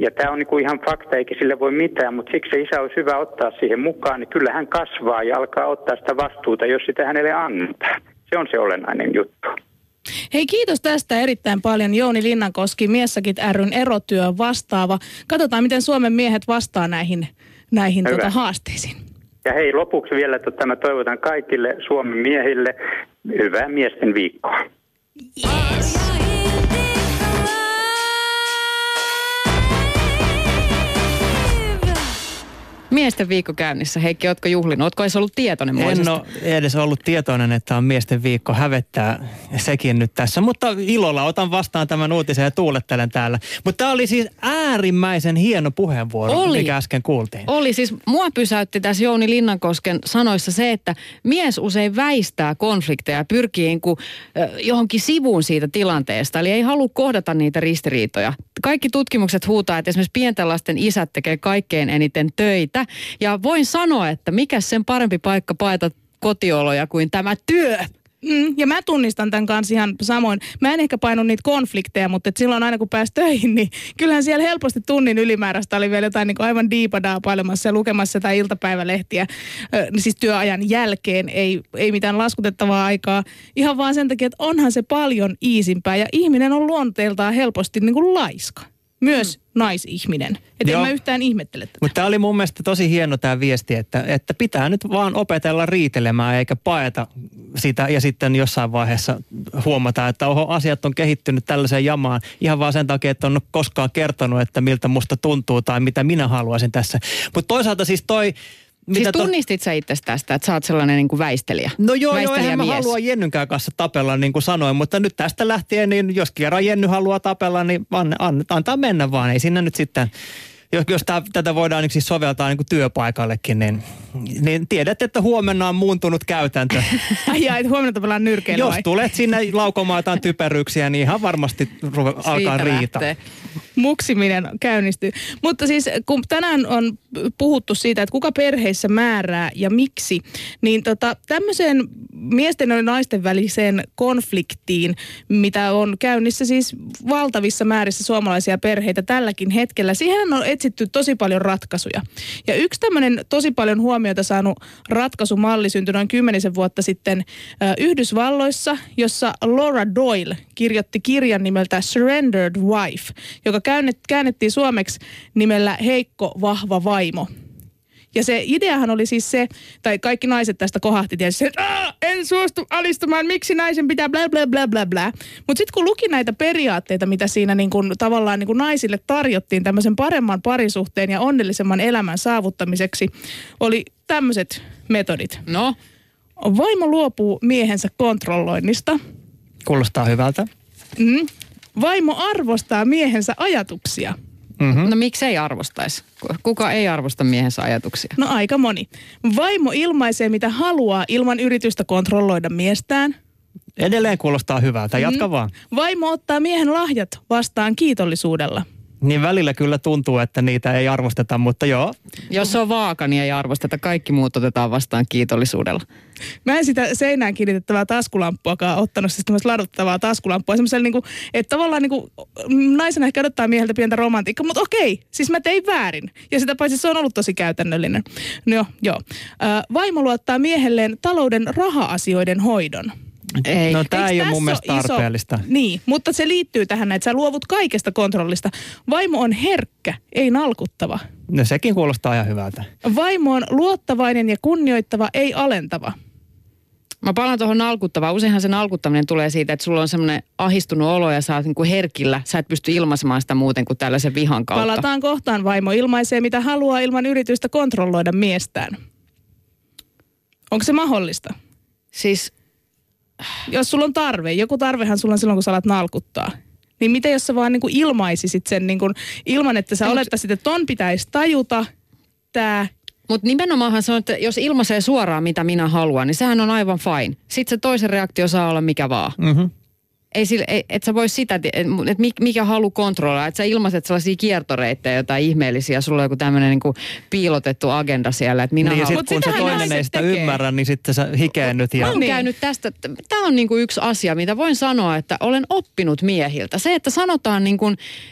Ja tämä on niin kuin ihan fakta, eikä sille voi mitään, mutta siksi isä olisi hyvä ottaa siihen mukaan, niin kyllä hän kasvaa ja alkaa ottaa sitä vastuuta, jos sitä hänelle annetaan. Se on se olennainen juttu. Hei kiitos tästä erittäin paljon Jouni Linnankoski, Miessakit ryn erotyö vastaava. Katsotaan, miten Suomen miehet vastaa näihin, näihin Hyvä. tota, haasteisiin. Ja hei, lopuksi vielä, että mä toivotan kaikille Suomen miehille hyvää miesten viikkoa. Miesten viikko käynnissä. Heikki, ootko juhlinut? Ootko edes ollut tietoinen En ole edes ollut tietoinen, että on miesten viikko hävettää sekin nyt tässä. Mutta ilolla otan vastaan tämän uutisen ja tuulettelen täällä. Mutta tämä oli siis äärimmäisen hieno puheenvuoro, Oli. mikä äsken kuultiin. Oli siis, mua pysäytti tässä Jouni Linnankosken sanoissa se, että mies usein väistää konflikteja ja pyrkii niin kuin, äh, johonkin sivuun siitä tilanteesta. Eli ei halua kohdata niitä ristiriitoja. Kaikki tutkimukset huutaa, että esimerkiksi pienten lasten isät tekee kaikkein eniten töitä. Ja voin sanoa, että mikä sen parempi paikka paeta kotioloja kuin tämä työ. Mm, ja mä tunnistan tämän kanssa ihan samoin. Mä en ehkä painu niitä konflikteja, mutta et silloin aina kun pääsi töihin, niin kyllähän siellä helposti tunnin ylimääräistä oli vielä jotain niin kuin aivan diipadaa pailemassa ja lukemassa tai iltapäivälehtiä. Ö, siis työajan jälkeen, ei, ei mitään laskutettavaa aikaa. Ihan vaan sen takia, että onhan se paljon iisimpää ja ihminen on luonteeltaan helposti niin kuin laiska. Myös naisihminen. Että en mä yhtään ihmettele tätä. Mutta tämä oli mun mielestä tosi hieno tämä viesti, että, että pitää nyt vaan opetella riitelemään eikä paeta sitä ja sitten jossain vaiheessa huomata, että oho, asiat on kehittynyt tällaiseen jamaan ihan vaan sen takia, että on koskaan kertonut, että miltä musta tuntuu tai mitä minä haluaisin tässä. Mutta toisaalta siis toi... Siis to- tunnistit sä itse tästä, että sä oot sellainen niin kuin väistelijä? No joo, joo, eihän mä halua Jennynkään kanssa tapella niin kuin sanoin, mutta nyt tästä lähtien, niin jos kerran Jenny haluaa tapella, niin an, an, antaa mennä vaan. Ei sinne nyt sitten, jos, jos tää, tätä voidaan niin siis soveltaa niin kuin työpaikallekin, niin, niin tiedät, että huomenna on muuntunut käytäntö. *laughs* Ai jaa, että huomenna tapellaan nyrkeilyä. jos tulet sinne laukomaan jotain typeryksiä, niin ihan varmasti ruve, alkaa riita. lähtee. muksiminen käynnistyy. Mutta siis kun tänään on puhuttu siitä, että kuka perheissä määrää ja miksi, niin tota, tämmöiseen miesten ja naisten väliseen konfliktiin, mitä on käynnissä siis valtavissa määrissä suomalaisia perheitä tälläkin hetkellä, siihen on etsitty tosi paljon ratkaisuja. Ja yksi tämmöinen tosi paljon huomiota saanut ratkaisumalli syntyi noin kymmenisen vuotta sitten Yhdysvalloissa, jossa Laura Doyle kirjoitti kirjan nimeltä Surrendered Wife, joka käännet- käännettiin suomeksi nimellä Heikko, vahva vaimo. Ja se ideahan oli siis se, tai kaikki naiset tästä kohahti tietysti, että "Aa, en suostu alistumaan, miksi naisen pitää bla bla bla bla bla. Mutta sitten kun luki näitä periaatteita, mitä siinä niin kun, tavallaan niin kun naisille tarjottiin tämmöisen paremman parisuhteen ja onnellisemman elämän saavuttamiseksi, oli tämmöiset metodit. No, Vaimo luopuu miehensä kontrolloinnista. Kuulostaa hyvältä. Mm. Vaimo arvostaa miehensä ajatuksia. Mm-hmm. no miksei arvostaisi? Kuka ei arvosta miehensä ajatuksia? No aika moni. Vaimo ilmaisee mitä haluaa ilman yritystä kontrolloida miestään. Edelleen kuulostaa hyvältä. Jatka Mm. vaan. Vaimo ottaa miehen lahjat vastaan kiitollisuudella. Niin välillä kyllä tuntuu, että niitä ei arvosteta, mutta joo. Jos on vaaka, niin ei arvosteta. Kaikki muut otetaan vastaan kiitollisuudella. Mä en sitä seinään kiinnitettävää taskulampuakaan ottanut, siis tämmöistä laduttavaa taskulamppua. Semmoisella niinku, että tavallaan niinku, naisena ehkä odottaa mieheltä pientä romantiikkaa, mutta okei, siis mä tein väärin. Ja sitä paitsi se on ollut tosi käytännöllinen. No joo, Vaimo luottaa miehelleen talouden raha-asioiden hoidon. Ei. No tämä ei ole mun mielestä ole iso- tarpeellista. Niin, mutta se liittyy tähän, että sä luovut kaikesta kontrollista. Vaimo on herkkä, ei nalkuttava. No sekin kuulostaa ihan hyvältä. Vaimo on luottavainen ja kunnioittava, ei alentava. Mä palaan tuohon nalkuttavaan. Useinhan se nalkuttaminen tulee siitä, että sulla on semmoinen ahistunut olo ja sä oot niin kuin herkillä. Sä et pysty ilmaisemaan sitä muuten kuin tällaisen vihan kautta. Palataan kohtaan. Vaimo ilmaisee, mitä haluaa ilman yritystä kontrolloida miestään. Onko se mahdollista? Siis Jos sulla on tarve, joku tarvehan sulla on silloin, kun sä alat nalkuttaa. Niin miten jos sä vaan niin kuin ilmaisisit sen niin kuin, ilman, että sä Mut- olettaisit, että ton pitäisi tajuta tämä Mutta nimenomaanhan se on, että jos ilmaisee suoraan mitä minä haluan, niin sehän on aivan fine. Sitten se toisen reaktio saa olla mikä vaan. Mm-hmm. Ei sille, ei, et sä voi sitä, että et mi- mikä halu kontrolloida. Että sä ilmaiset sellaisia kiertoreittejä, jotain ihmeellisiä. Sulla on joku tämmöinen niinku piilotettu agenda siellä, että minä Niin haluan. kun se toinen ei sitä tekee. ymmärrä, niin sitten sä hikeennyt ja... Mä oon Niin. käynyt tästä, tämä on niinku yksi asia, mitä voin sanoa, että olen oppinut miehiltä. Se, että sanotaan niinku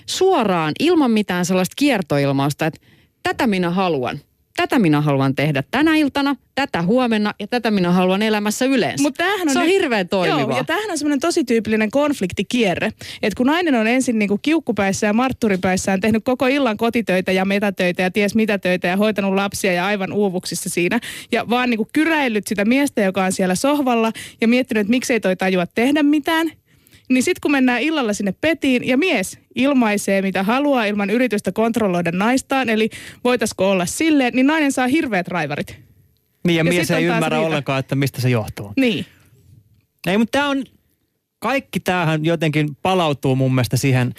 suoraan ilman mitään sellaista kiertoilmausta, että tätä minä haluan. Tätä minä haluan tehdä tänä iltana, tätä huomenna ja tätä minä haluan elämässä yleensä. Mut tämähän on se on nyt- hirveän toimivaa. Joo, ja tämähän on semmoinen tosi tyypillinen konfliktikierre. Että kun nainen on ensin niinku kiukkupäissä ja martturipäissään tehnyt koko illan kotitöitä ja metätöitä ja ties mitä töitä ja hoitanut lapsia ja aivan uuvuksissa siinä. Ja vaan niinku kyräillyt sitä miestä, joka on siellä sohvalla ja miettinyt, että miksei toi tajua tehdä mitään. Niin sitten kun mennään illalla sinne petiin ja mies ilmaisee mitä haluaa ilman yritystä kontrolloida naistaan, eli voitaisiko olla silleen, niin nainen saa hirveät raivarit. Niin ja, Ja mies ei ymmärrä niitä. ollenkaan, että mistä se johtuu. Niin. Ei, mutta tämä on, kaikki tämähän jotenkin palautuu mun mielestä siihen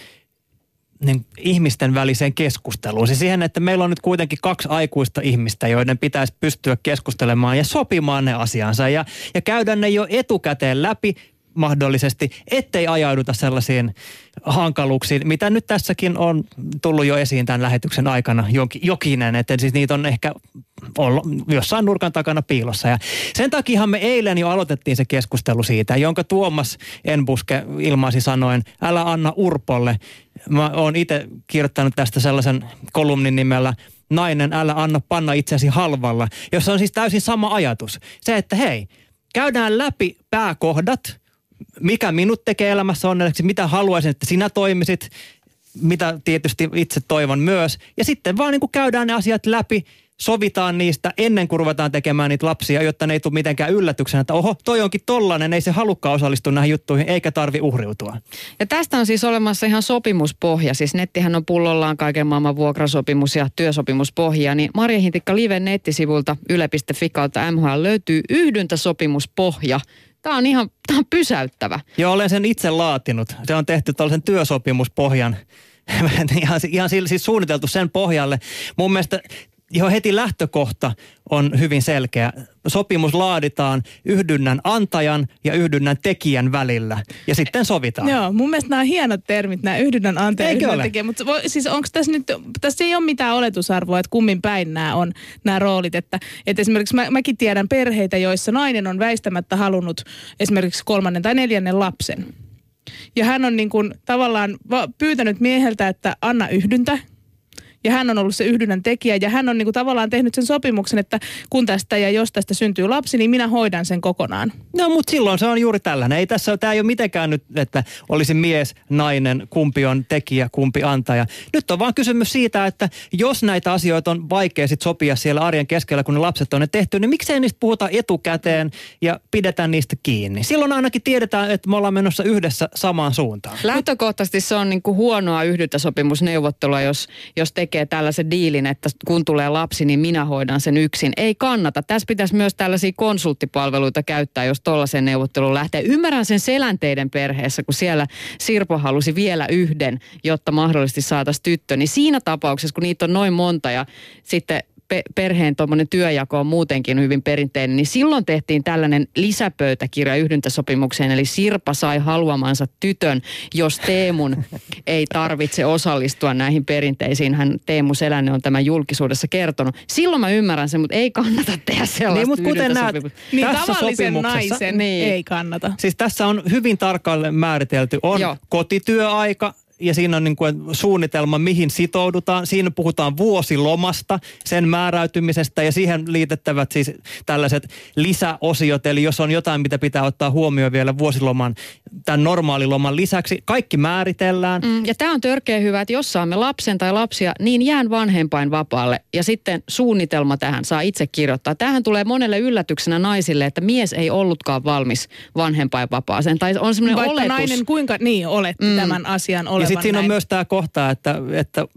niin ihmisten väliseen keskusteluun. Siis siihen, että meillä on nyt kuitenkin kaksi aikuista ihmistä, joiden pitäisi pystyä keskustelemaan ja sopimaan ne asiansa ja, ja käydä ne jo etukäteen läpi mahdollisesti, ettei ajauduta sellaisiin hankaluuksiin, mitä nyt tässäkin on tullut jo esiin tämän lähetyksen aikana jokinen, että siis niitä on ehkä olla jossain nurkan takana piilossa. Ja sen takia me eilen jo aloitettiin se keskustelu siitä, jonka Tuomas Enbuske ilmaisi sanoen, älä anna Urpolle. Mä oon itse kirjoittanut tästä sellaisen kolumnin nimellä Nainen, älä anna panna itsesi halvalla, jossa on siis täysin sama ajatus. Se, että hei, käydään läpi pääkohdat, mikä minut tekee elämässä onnelliseksi, mitä haluaisin, että sinä toimisit, mitä tietysti itse toivon myös. Ja sitten vaan niin kuin käydään ne asiat läpi, sovitaan niistä ennen kuin ruvetaan tekemään niitä lapsia, jotta ne ei tule mitenkään yllätyksenä, että oho, toi onkin tollanen, ei se halukkaan osallistua näihin juttuihin, eikä tarvi uhriutua. Ja tästä on siis olemassa ihan sopimuspohja. Siis nettihän on pullollaan kaiken maailman vuokrasopimus ja työsopimuspohja. Niin Marja Hintikka Live nettisivulta yle.fi kautta MHL löytyy yhdyntäsopimuspohja. Tämä on ihan tämä on pysäyttävä. Joo, olen sen itse laatinut. Se on tehty tällaisen työsopimuspohjan *laughs* ihan, ihan siis suunniteltu sen pohjalle. Mun mielestä jo heti lähtökohta on hyvin selkeä. Sopimus laaditaan yhdynnän antajan ja yhdynnän tekijän välillä ja sitten sovitaan. Joo, mun mielestä nämä on hienot termit, nämä yhdynnän antaja ja yhdynnän tekijä. Mutta siis onko tässä nyt, tässä ei ole mitään oletusarvoa, että kummin päin nämä on nämä roolit. Että, että esimerkiksi mä, mäkin tiedän perheitä, joissa nainen on väistämättä halunnut esimerkiksi kolmannen tai neljännen lapsen. Ja hän on niin kuin tavallaan va- pyytänyt mieheltä, että anna yhdyntä. Ja hän on ollut se yhdynnän tekijä ja hän on niin kuin tavallaan tehnyt sen sopimuksen, että kun tästä ja jos tästä syntyy lapsi, niin minä hoidan sen kokonaan. No mutta silloin se on juuri tällainen. Ei tässä, tämä ei ole mitenkään nyt, että olisi mies, nainen, kumpi on tekijä, kumpi antaja. Nyt on vaan kysymys siitä, että jos näitä asioita on vaikea sit sopia siellä arjen keskellä, kun ne lapset on ne tehty, niin miksei niistä puhuta etukäteen ja pidetään niistä kiinni. Silloin ainakin tiedetään, että me ollaan menossa yhdessä samaan suuntaan. Lähtökohtaisesti se on niin kuin huonoa yhdyntäsopimusneuvottelua, jos, jos tekee tällaisen diilin, että kun tulee lapsi, niin minä hoidan sen yksin. Ei kannata. Tässä pitäisi myös tällaisia konsulttipalveluita käyttää, jos tuollaiseen neuvotteluun lähtee. Ymmärrän sen selänteiden perheessä, kun siellä Sirpo halusi vielä yhden, jotta mahdollisesti saataisiin tyttö. Niin siinä tapauksessa, kun niitä on noin monta ja sitten pe- perheen tuommoinen työjako on muutenkin hyvin perinteinen, niin silloin tehtiin tällainen lisäpöytäkirja yhdyntäsopimukseen, eli Sirpa sai haluamansa tytön, jos Teemun *laughs* ei tarvitse osallistua näihin perinteisiin. Hän Teemu Selänne on tämän julkisuudessa kertonut. Silloin mä ymmärrän sen, mutta ei kannata tehdä sellaista Niin, mutta kuten näet. Niin Tässä tavallisen sopimuksessa- naisen Niin. ei kannata. Siis tässä on hyvin tarkalleen määritelty. On. Joo. kotityöaika ja siinä on niin kuin suunnitelma, mihin sitoudutaan. Siinä puhutaan vuosilomasta, sen määräytymisestä ja siihen liitettävät siis tällaiset lisäosiot. Eli jos on jotain, mitä pitää ottaa huomioon vielä vuosiloman, tämän normaaliloman lisäksi, kaikki määritellään. Mm, ja tämä on törkeä hyvä, että jos saamme lapsen tai lapsia, niin jään vanhempain vapaalle. Ja sitten suunnitelma tähän saa itse kirjoittaa. Tähän tulee monelle yllätyksenä naisille, että mies ei ollutkaan valmis vanhempainvapaaseen. Tai on semmoinen Vaikka oletus. nainen kuinka niin oletti mm. tämän asian olevan Ja sitten siinä on näin. myös tämä kohta, että, että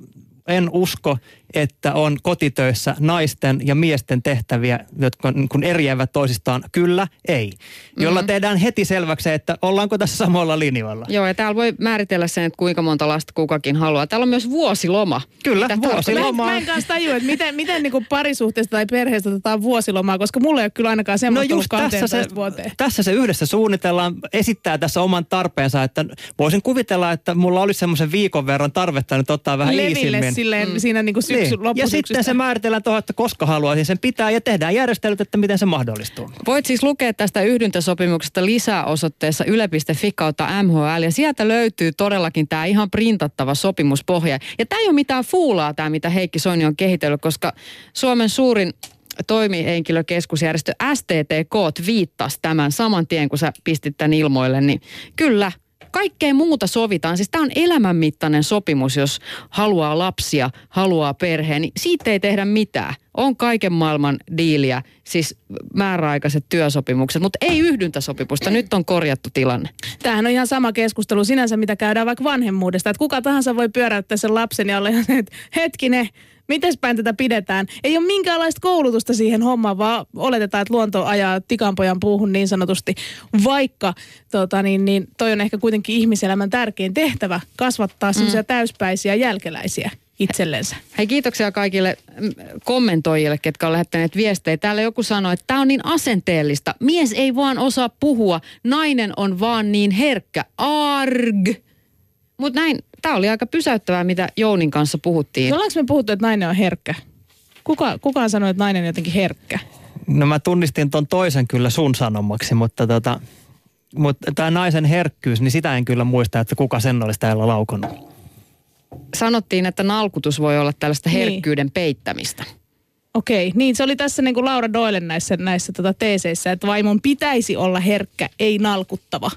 en usko, että on kotitöissä naisten ja miesten tehtäviä, jotka niin kuin eriävät toisistaan. Kyllä, ei. Jolla mm-hmm. tehdään heti selväksi, että ollaanko tässä samalla linjoilla. Joo, ja täällä voi määritellä sen, että kuinka monta lasta kukakin haluaa. Täällä on myös vuosiloma. Kyllä, Mitä vuosiloma. Mä, en- mä en kanssa tajua, että miten, miten niinku parisuhteesta tai perheestä otetaan vuosilomaa, koska mulla ei ole kyllä ainakaan No semmoista just ollut tässä 12 se, vuoteen. tässä se yhdessä suunnitellaan, esittää tässä oman tarpeensa, että voisin kuvitella, että mulla olisi semmoisen viikon verran tarvetta nyt ottaa vähän Leville iisimmin. silleen mm. siinä niinku syksy, Niin. Ja sitten se määritellään tuohon, että koska haluaisin sen pitää ja tehdään järjestelyt, että miten se mahdollistuu. Voit siis lukea tästä yhdyntäsopimuksesta lisää osoitteessa yle.fi kautta MHL. Ja sieltä löytyy todellakin tämä ihan printattava sopimuspohja. Ja tämä ei ole mitään fuulaa tämä, mitä Heikki Soini on kehitellyt, koska Suomen suurin toimihenkilökeskusjärjestö STTK viittasi tämän saman tien, kun sä pistit tämän ilmoille, niin kyllä, kaikkea muuta sovitaan. Siis tämä on elämänmittainen sopimus, jos haluaa lapsia, haluaa perheen, niin siitä ei tehdä mitään. On kaiken maailman diiliä, siis määräaikaiset työsopimukset, mutta ei yhdyntäsopimusta. Nyt on korjattu tilanne. Tämähän on ihan sama keskustelu sinänsä, mitä käydään vaikka vanhemmuudesta. Että kuka tahansa voi pyöräyttää sen lapsen ja olla ihan että hetkinen, miten päin tätä pidetään? Ei ole minkäänlaista koulutusta siihen hommaan, vaan oletetaan, että luonto ajaa tikanpojan puuhun niin sanotusti. Vaikka tota, niin, niin, toi on ehkä kuitenkin ihmiselämän tärkein tehtävä, kasvattaa semmoisia täyspäisiä jälkeläisiä. itsellensä. Hei kiitoksia kaikille mm, kommentoijille, ketkä on lähettäneet viestejä. Täällä joku sanoi, että tämä on niin asenteellista. Mies ei vaan osaa puhua, nainen on vaan niin herkkä. Arg! Mutta näin, tämä oli aika pysäyttävää, mitä Jounin kanssa puhuttiin. Ollaanko me puhuttu, että nainen on herkkä? Kuka, kukaan sanoi, että nainen on jotenkin herkkä? No mä tunnistin ton toisen kyllä sun sanomaksi, mutta tota, mutta tämä naisen herkkyys, niin sitä en kyllä muista, että kuka sen olisi täällä laukonut. Sanottiin, että nalkutus voi olla tällaista Niin. herkkyyden peittämistä. Okei, niin se oli tässä niin kuin Laura Doyle näissä, näissä tota teeseissä, että vaimon pitäisi olla herkkä, ei nalkuttava.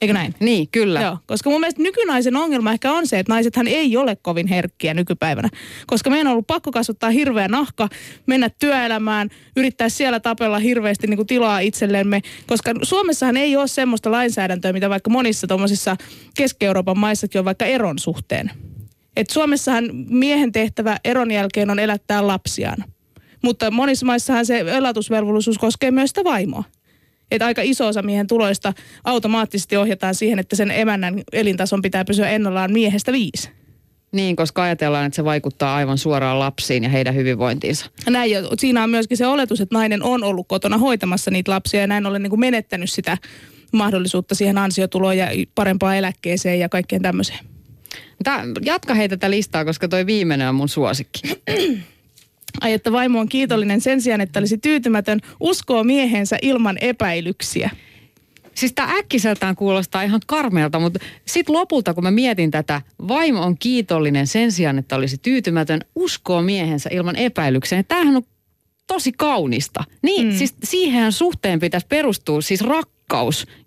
Eikö näin? Niin, kyllä. Joo, koska mun mielestä nykynaisen ongelma ehkä on se, että naisethan ei ole kovin herkkiä nykypäivänä. Koska meidän on ollut pakko kasvattaa hirveä nahka, mennä työelämään, yrittää siellä tapella hirveästi niin kuin tilaa itsellemme. Koska Suomessahan ei ole semmoista lainsäädäntöä, mitä vaikka monissa tuommoisissa Keski-Euroopan maissakin on vaikka eron suhteen. Et Suomessahan miehen tehtävä eron jälkeen on elättää lapsiaan. Mutta monissa maissahan se elatusvelvollisuus koskee myös sitä vaimoa. Että aika iso osa miehen tuloista automaattisesti ohjataan siihen, että sen emännän elintason pitää pysyä ennallaan miehestä viisi. Niin, koska ajatellaan, että se vaikuttaa aivan suoraan lapsiin ja heidän hyvinvointiinsa. Näin, ja siinä on myöskin se oletus, että nainen on ollut kotona hoitamassa niitä lapsia ja näin ollen niin kuin menettänyt sitä mahdollisuutta siihen ansiotuloon ja parempaan eläkkeeseen ja kaikkeen tämmöiseen. Tää, jatka hei tätä listaa, koska toi viimeinen on mun suosikki. Ai, että vaimo on kiitollinen sen sijaan, että olisi tyytymätön, uskoo miehensä ilman epäilyksiä. Siis tämä äkkiseltään kuulostaa ihan karmeelta, mutta sitten lopulta, kun mä mietin tätä, vaimo on kiitollinen sen sijaan, että olisi tyytymätön, uskoo miehensä ilman epäilyksiä. niin Tämähän on tosi kaunista. Niin, mm. siis siihen suhteen pitäisi perustua siis rakkaus,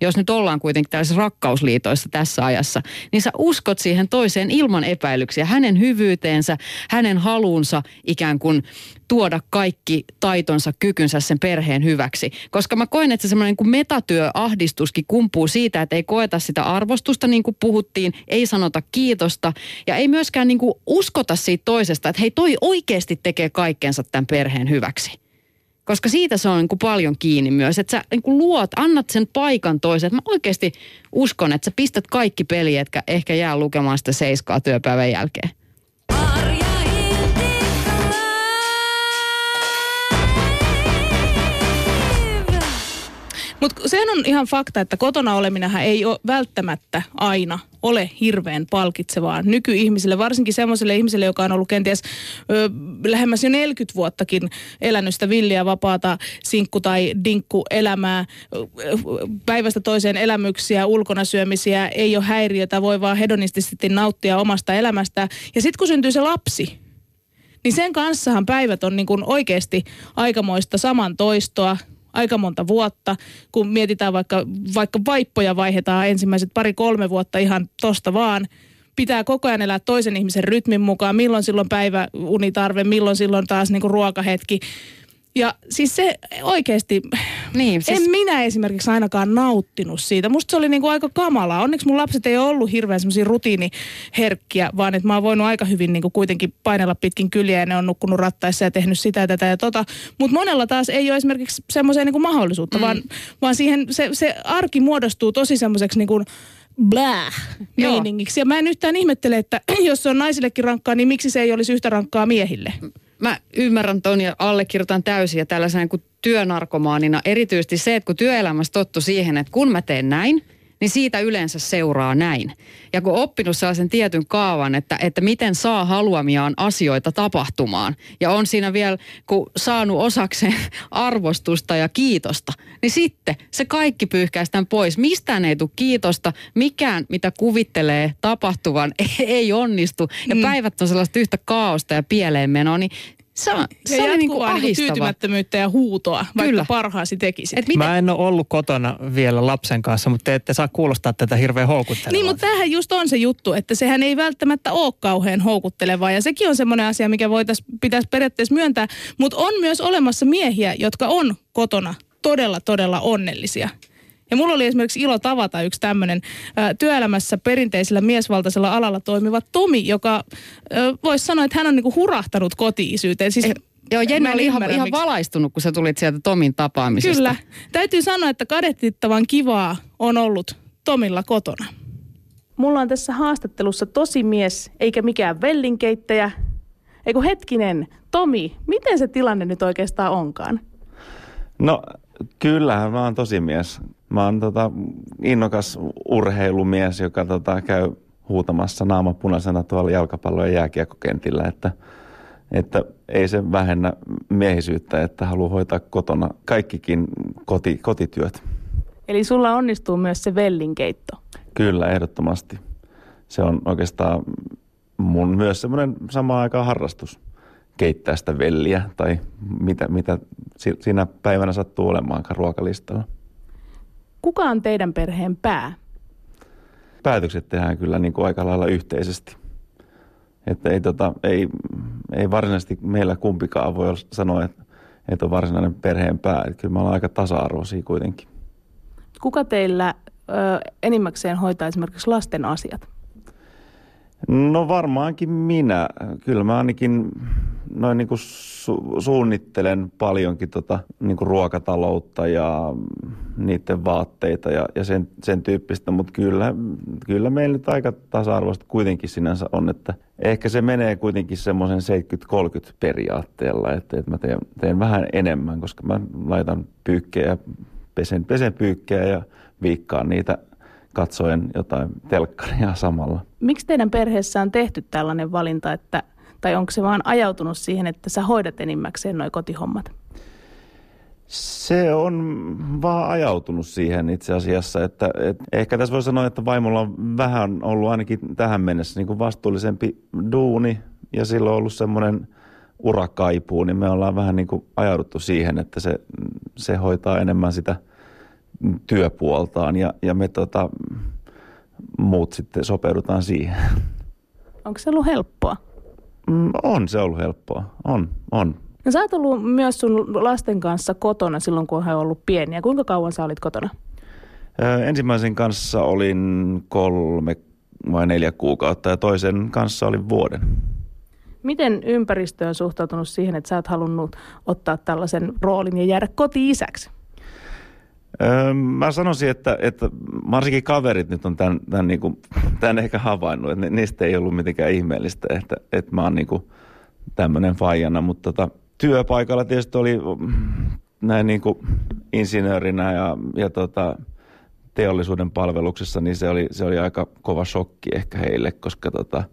jos nyt ollaan kuitenkin tällaisissa rakkausliitoissa tässä ajassa. Niin sä uskot siihen toiseen ilman epäilyksiä, hänen hyvyyteensä, hänen haluunsa ikään kuin tuoda kaikki taitonsa, kykynsä sen perheen hyväksi. Koska mä koen, että se semmoinen niin metatyöahdistuskin kumpuu siitä, että ei koeta sitä arvostusta niin kuin puhuttiin, ei sanota kiitosta ja ei myöskään niin kuin uskota siitä toisesta, että hei toi oikeasti tekee kaikkensa tämän perheen hyväksi. Koska siitä se on niin kuin paljon kiinni myös, että sä niin kuin luot, annat sen paikan toiseen. Mä oikeasti uskon, että sä pistät kaikki peliä, etkä ehkä jää lukemaan sitä seiskaa työpäivän jälkeen. Mutta sehän on ihan fakta, että kotona oleminenhan ei ole välttämättä aina ole hirveän palkitsevaa nykyihmisille, varsinkin semmoiselle ihmiselle, joka on ollut kenties ö, lähemmäs jo 40 vuottakin elänyt sitä villiä, vapaata sinkku- tai dinkku-elämää, päivästä toiseen elämyksiä, ulkona syömisiä, ei ole häiriötä, voi vaan hedonistisesti nauttia omasta elämästä. Ja sitten kun syntyy se lapsi, niin sen kanssahan päivät on niin kuin oikeasti aikamoista saman toistoa, aika monta vuotta, kun mietitään vaikka, vaikka vaippoja vaihdetaan ensimmäiset pari-kolme vuotta ihan tosta vaan. Pitää koko ajan elää toisen ihmisen rytmin mukaan, milloin silloin päiväunitarve, milloin silloin taas niinku ruokahetki. Ja siis se oikeasti, Niin, siis... en minä esimerkiksi ainakaan nauttinut siitä. Musta se oli niinku aika kamalaa. Onneksi mun lapset ei ole ollut hirveän semmoisia rutiiniherkkiä, vaan että mä oon voinut aika hyvin niinku kuitenkin painella pitkin kyliä ja ne on nukkunut rattaissa ja tehnyt sitä tätä ja tota. Mutta monella taas ei ole esimerkiksi semmoiseen niinku mahdollisuutta, mm. vaan, vaan siihen se, se arki muodostuu tosi semmoiseksi niinku Joo. meiningiksi. Ja mä en yhtään ihmettele, että *clears throat* jos se on naisillekin rankkaa, niin miksi se ei olisi yhtä rankkaa miehille? Mä ymmärrän ton ja allekirjoitan täysin ja tällaisen kuin työnarkomaanina erityisesti se, että kun työelämässä tottu siihen, että kun mä teen näin, niin siitä yleensä seuraa näin. Ja kun oppinut sellaisen tietyn kaavan, että, että miten saa haluamiaan asioita tapahtumaan, ja on siinä vielä, kun saanut osakseen *laughs* arvostusta ja kiitosta, niin sitten se kaikki pyyhkäistään pois. Mistään ei tule kiitosta, mikään mitä kuvittelee tapahtuvan *laughs* ei onnistu, ja Mm. päivät on sellaista yhtä kaaosta ja pieleenmenoa, niin se, on, Se, se oli niin kuin niinku ahistava. tyytymättömyyttä ja huutoa, vaikka Kyllä. parhaasi tekisit. Et miten, Mä en ole ollut kotona vielä lapsen kanssa, mutta te ette saa kuulostaa tätä hirveän houkuttelevaa. Niin, mutta tämähän just on se juttu, että sehän ei välttämättä ole kauhean houkuttelevaa. Ja sekin on semmoinen asia, mikä voitais, pitäisi periaatteessa myöntää. Mutta on myös olemassa miehiä, jotka on kotona todella, todella onnellisia. Ja mulla oli esimerkiksi ilo tavata yksi tämmöinen työelämässä perinteisellä miesvaltaisella alalla toimiva Tomi, joka voisi sanoa, että hän on niinku hurahtanut koti-isyyteen. Siis, Eh, Joo, Jenni en oli ihan, ihan valaistunut, kun sä tulit sieltä Tomin tapaamisesta. Kyllä. Täytyy sanoa, että kadehtittavan kivaa on ollut Tomilla kotona. mulla on tässä haastattelussa tosi mies, eikä mikään vellinkeittäjä. Eiku hetkinen, Tomi, miten se tilanne nyt oikeastaan onkaan? No kyllähän mä oon tosi mies. Mä oon tota, innokas urheilumies, joka tota, käy huutamassa naama punaisena tuolla jalkapallo- ja jääkiekkokentillä, että, että ei se vähennä miehisyyttä, että haluaa hoitaa kotona kaikkikin koti, kotityöt. Eli sulla onnistuu myös se vellinkeitto. Kyllä, ehdottomasti. Se on oikeastaan mun myös semmoinen samaan aikaan harrastus keittää sitä velliä tai mitä, mitä siinä päivänä sattuu olemaankaan ruokalistalla. Kuka on teidän perheen pää? Päätökset tehdään kyllä niin kuin aika lailla yhteisesti. Että ei, tota, ei, ei varsinaisesti meillä kumpikaan voi sanoa, että, että on varsinainen perheen pää. Että kyllä me ollaan aika tasa-arvoisia kuitenkin. Kuka teillä ö, enimmäkseen hoitaa esimerkiksi lasten asiat? No varmaankin minä. Kyllä mä ainakin noin niin kuin su- suunnittelen paljonkin tota, niin kuin ruokataloutta ja niiden vaatteita ja, ja sen, sen tyyppistä, mutta kyllä, kyllä meillä nyt aika tasa-arvoista kuitenkin sinänsä on, että ehkä se menee kuitenkin semmoisen 70-30 periaatteella, että, että mä teen, teen vähän enemmän, koska mä laitan pyykkejä, pesen, pesen pyykkejä ja viikkaan niitä katsoen jotain telkkaria samalla. Miksi teidän perheessä on tehty tällainen valinta, että, tai onko se vaan ajautunut siihen, että sä hoidat enimmäkseen noin kotihommat? Se on vaan ajautunut siihen itse asiassa, että, että ehkä tässä voi sanoa, että vaimolla on vähän ollut ainakin tähän mennessä niin kuin vastuullisempi duuni ja sillä on ollut semmoinen urakaipuu, niin me ollaan vähän niin kuin ajauduttu siihen, että se, se hoitaa enemmän sitä – työpuoltaan ja, ja me tota, muut sitten sopeudutaan siihen. Onko se ollut helppoa? Mm, on se ollut helppoa, on, on. No sä oot ollut myös sun lasten kanssa kotona silloin, kun he on ollut pieniä. Kuinka kauan sä olit kotona? Ö, ensimmäisen kanssa olin kolme vai neljä kuukautta ja toisen kanssa olin vuoden. Miten ympäristö on suhtautunut siihen, että sä oot halunnut ottaa tällaisen roolin ja jäädä koti-isäksi? Öö, mä sanoisin, että, että varsinkin kaverit nyt on tämän, tämän, niin kuin, tämän ehkä havainnut, että niistä ei ollut mitenkään ihmeellistä, että, että mä oon niin kuin tämmöinen faijana, mutta tota, työpaikalla tietysti oli näin niin kuin insinöörinä ja, ja tota, teollisuuden palveluksessa, niin se oli, se oli aika kova shokki ehkä heille, koska tota,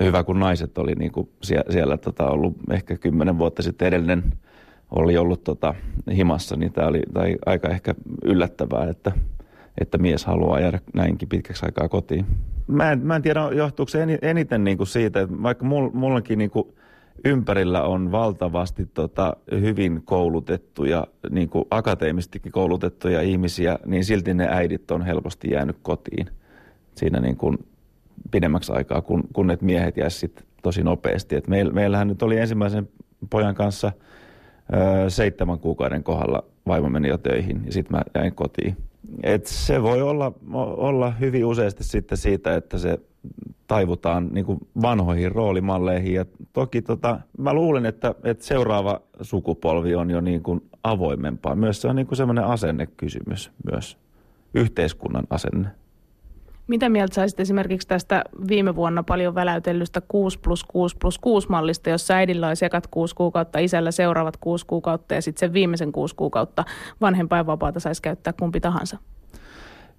hyvä kun naiset oli niin kuin siellä, siellä tota, ollut ehkä kymmenen vuotta sitten edellinen – oli ollut tota, himassa, niin tämä oli tai aika ehkä yllättävää, että, että mies haluaa jäädä näinkin pitkäksi aikaa kotiin. Mä en, mä en tiedä, johtuuko se eniten niin kuin siitä, että vaikka mullakin niin kuin ympärillä on valtavasti tota, hyvin koulutettuja, niin kuin akateemistikin koulutettuja ihmisiä, niin silti ne äidit on helposti jäänyt kotiin siinä niin kuin pidemmäksi aikaa, kun, kun ne miehet jäisivät tosi nopeasti. Et meil, meillähän nyt oli ensimmäisen pojan kanssa – seitsemän kuukauden kohdalla vaimo meni jo töihin ja sitten mä jäin kotiin. Et se voi olla, olla hyvin useasti sitten siitä, että se taivutaan niin kuin vanhoihin roolimalleihin. Ja toki tota, mä luulen, että, että seuraava sukupolvi on jo niin kuin avoimempaa. Myös se on niin kuin semmoinen asennekysymys myös, yhteiskunnan asenne. Mitä mieltä saisit esimerkiksi tästä viime vuonna paljon väläytellystä 6 plus 6 plus 6 mallista, jossa äidillä olisi ekat 6 kuukautta, isällä seuraavat 6 kuukautta ja sitten sen viimeisen 6 kuukautta vanhempainvapaata saisi käyttää kumpi tahansa?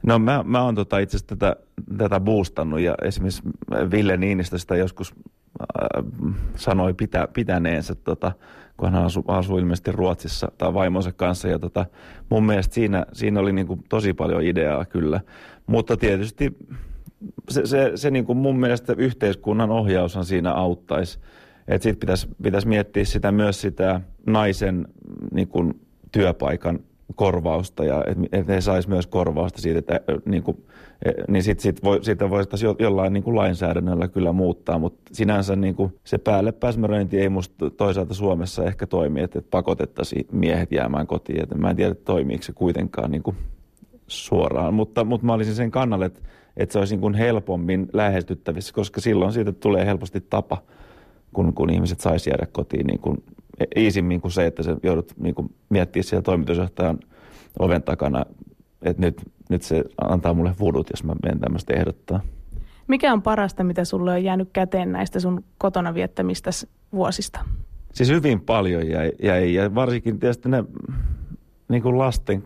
No mä, mä oon tota itse asiassa tätä, tätä boostannut ja esimerkiksi Ville Niinistö sitä joskus äh, sanoi pitä, pitäneensä, tota, kun hän asui, asui ilmeisesti Ruotsissa tai vaimonsa kanssa. Ja tota, mun mielestä siinä, siinä oli niin kuin tosi paljon ideaa kyllä. Mutta tietysti se, se, se niin kuin mun mielestä yhteiskunnan ohjaushan siinä auttaisi. Että sitten pitäisi pitäis miettiä sitä myös sitä naisen niin kuin työpaikan korvausta ja että he saisi myös korvausta siitä, että niin, kuin, e, niin sit, sit voi, siitä voitaisiin jollain niin kuin lainsäädännöllä kyllä muuttaa, mutta sinänsä niin kuin se päälle pääsmäröinti ei musta toisaalta Suomessa ehkä toimi, että pakotettaisiin miehet jäämään kotiin. Että mä en tiedä, toimiiko se kuitenkaan niin kuin suoraan, mutta, mutta mä olisin sen kannalle, että, että se olisi niin kuin helpommin lähestyttävissä, koska silloin siitä tulee helposti tapa, kun, kun ihmiset saisi jäädä kotiin niin kuin iisimmin kuin se, että sä joudut niin kuin miettimään siellä toimitusjohtajan oven takana, että nyt, nyt se antaa mulle vudut, jos mä menen tämmöistä ehdottaa. Mikä on parasta, mitä sulle on jäänyt käteen näistä sun kotona viettämistä vuosista? Siis hyvin paljon jäi, jäi ja varsinkin tietysti ne niin kuin lasten,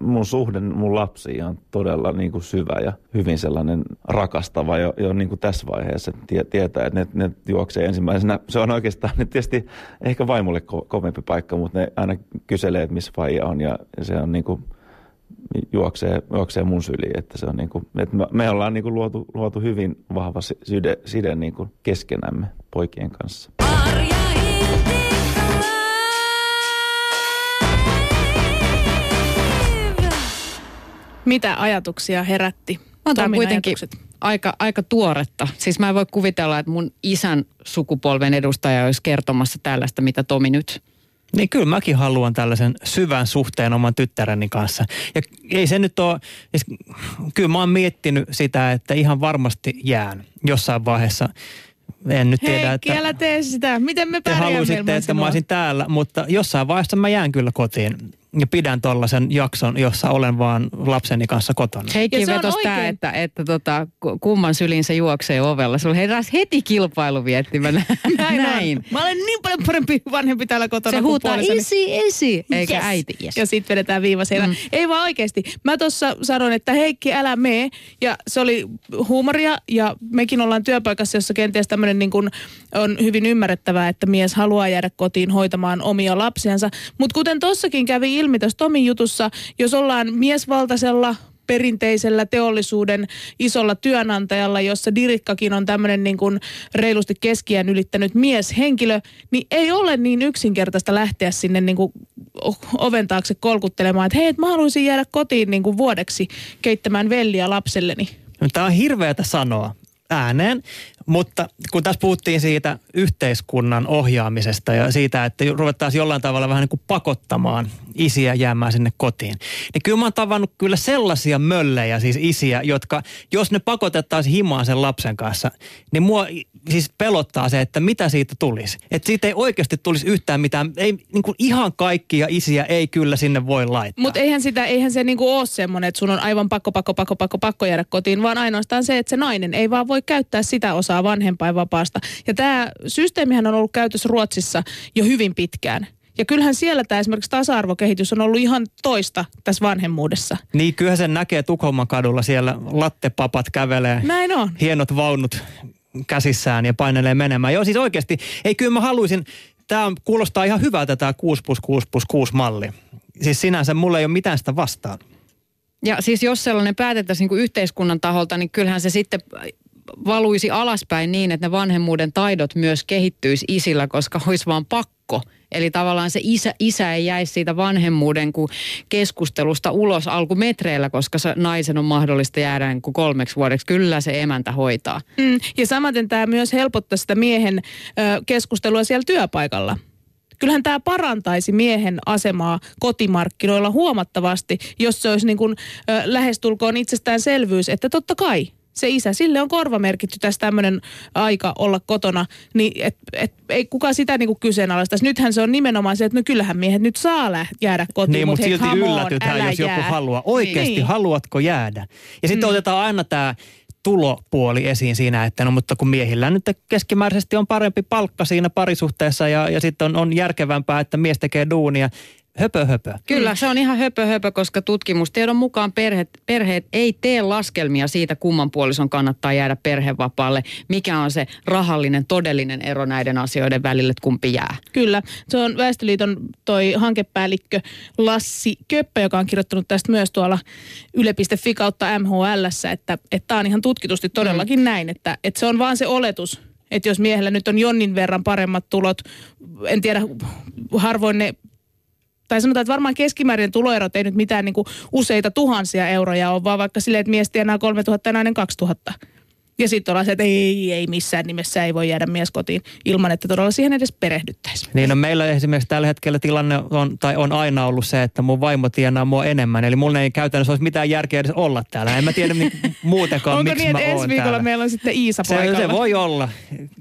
mun suhde mun lapsiin on todella niin kuin syvä ja hyvin sellainen rakastava jo, jo niin kuin tässä vaiheessa. Tie, tietää, että ne, ne juoksee ensimmäisenä. Se on oikeastaan ne tietysti ehkä vaimolle ko, kovempi paikka, mutta ne aina kyselee, että missä faija on ja se on niin kuin, juoksee, juoksee mun syliin. Että se on niin kuin, että me, ollaan niin kuin luotu, luotu hyvin vahva side, side niin kuin keskenämme poikien kanssa. Mitä ajatuksia herätti? On Tomin kuitenkin ajatukset? aika, aika tuoretta. Siis mä en voi kuvitella, että mun isän sukupolven edustaja olisi kertomassa tällaista, mitä Tomi nyt Niin kyllä mäkin haluan tällaisen syvän suhteen oman tyttäreni kanssa. Ja ei se nyt ole, siis kyllä mä oon miettinyt sitä, että ihan varmasti jään jossain vaiheessa. En nyt tiedä, Heikki, että älä tee sitä. Miten me te pärjäämme halusitte, ilman että mä olisin täällä, mutta jossain vaiheessa mä jään kyllä kotiin. Ja pidän tollaisen jakson, jossa olen vaan lapseni kanssa kotona. Heikki Ja se on vetos oikein. tää, että, että tota, ku- kumman syliin se juoksee ovella. Sulla heräsi heti kilpailuviettimä. *laughs* Näin, Näin. On. Mä olen niin paljon parempi vanhempi täällä kotona Se huutaa isi, isi, eikä Yes. äiti. Yes. Ja sitten vedetään viiva siellä. Mm. Ei vaan oikeasti. Mä tuossa sanoin, että Heikki, älä mee. Ja se oli huumoria. Ja mekin ollaan työpaikassa, jossa kenties tämmöinen niin kuin on hyvin ymmärrettävää, että mies haluaa jäädä kotiin hoitamaan omia lapsiansa. Mutta kuten tossakin kävi ilmi tuossa Tomin jutussa, jos ollaan miesvaltaisella perinteisellä teollisuuden isolla työnantajalla, jossa Dirikkakin on tämmöinen niin kuin reilusti keskiään ylittänyt mieshenkilö, niin ei ole niin yksinkertaista lähteä sinne niin kuin oven taakse kolkuttelemaan, että hei, et mä haluaisin jäädä kotiin niin kuin vuodeksi keittämään velliä lapselleni. Tämä on hirveätä sanoa ääneen, mutta kun tässä puhuttiin siitä yhteiskunnan ohjaamisesta ja siitä, että ruvettaisiin jollain tavalla vähän niin kuin pakottamaan isiä jäämään sinne kotiin, niin kyllä mä oon tavannut kyllä sellaisia möllejä, siis isiä, jotka, jos ne pakotettaisiin himaan sen lapsen kanssa, niin mua siis pelottaa se, että mitä siitä tulisi. Että siitä ei oikeasti tulisi yhtään mitään, ei niin kuin ihan kaikkia isiä ei kyllä sinne voi laittaa. Mutta eihän, sitä, eihän se niinku ole semmoinen, että sun on aivan pakko, pakko, pakko, pakko, pakko jäädä kotiin, vaan ainoastaan se, että se nainen ei vaan voi käyttää sitä osaa vanhempainvapaasta. Ja tämä systeemihän on ollut käytössä Ruotsissa jo hyvin pitkään. Ja kyllähän siellä tämä esimerkiksi tasa-arvokehitys on ollut ihan toista tässä vanhemmuudessa. Niin kyllähän sen näkee Tukholman kadulla, siellä lattepapat kävelee. Näin on. hienot vaunut käsissään ja painelee menemään. Joo, siis oikeasti, ei kyllä mä haluaisin, tämä kuulostaa ihan hyvältä tämä 6 plus 6 plus 6 malli. Siis sinänsä mulla ei ole mitään sitä vastaan. Ja siis jos sellainen päätettäisiin niin kuin yhteiskunnan taholta, niin kyllähän se sitten valuisi alaspäin niin, että ne vanhemmuuden taidot myös kehittyisi isillä, koska olisi vaan pakko. Eli tavallaan se isä, isä ei jäisi siitä vanhemmuuden kuin keskustelusta ulos alkumetreillä, koska se naisen on mahdollista jäädä niin kuin kolmeksi vuodeksi. Kyllä se emäntä hoitaa. Mm, ja samaten tämä myös helpottaa sitä miehen ö, keskustelua siellä työpaikalla. Kyllähän tämä parantaisi miehen asemaa kotimarkkinoilla huomattavasti, jos se olisi niin kuin, ö, lähestulkoon itsestäänselvyys, että totta kai se isä, sille on korvamerkitty tässä tämmöinen aika olla kotona, niin et, et, ei kukaan sitä niinku kyseenalaistaisi. Nythän se on nimenomaan se, että no kyllähän miehet nyt saa lä- jäädä kotiin, niin, mutta hei, silti yllätytään, jos joku jää. haluaa. Oikeasti, Niin. haluatko jäädä? Ja sitten mm. otetaan aina tämä tulopuoli esiin siinä, että no mutta kun miehillä nyt keskimääräisesti on parempi palkka siinä parisuhteessa ja, ja sitten on, on järkevämpää, että mies tekee duunia. Höpö höpö. Kyllä, se on ihan höpö höpö, koska tutkimustiedon mukaan perheet, perheet ei tee laskelmia siitä, kumman puolison kannattaa jäädä perhevapaalle. Mikä on se rahallinen, todellinen ero näiden asioiden välillä, että kumpi jää. Kyllä. Se on Väestöliiton toi hankepäällikkö Lassi Köppä, joka on kirjoittanut tästä myös tuolla yle.fi kautta MHL, että tämä on ihan tutkitusti todellakin mm. näin, että, että se on vaan se oletus, että jos miehellä nyt on jonnin verran paremmat tulot, en tiedä, harvoin ne tai sanotaan, että varmaan keskimäärin tuloerot ei nyt mitään niin kuin useita tuhansia euroja ole, vaan vaikka silleen, että mies tienaa 3000 ja nainen 2000. Ja sitten ollaan se, että ei, ei missään nimessä ei voi jäädä mies kotiin ilman, että todella siihen edes perehdyttäisiin. Niin no meillä esimerkiksi tällä hetkellä tilanne on, tai on aina ollut se, että mun vaimo tienaa mua enemmän. Eli mulla ei käytännössä olisi mitään järkeä edes olla täällä. En mä tiedä niin, *laughs* muutenkaan, Onko miksi niin, mä että ensi viikolla täällä. meillä on sitten Iisa se, paikalla? se voi olla.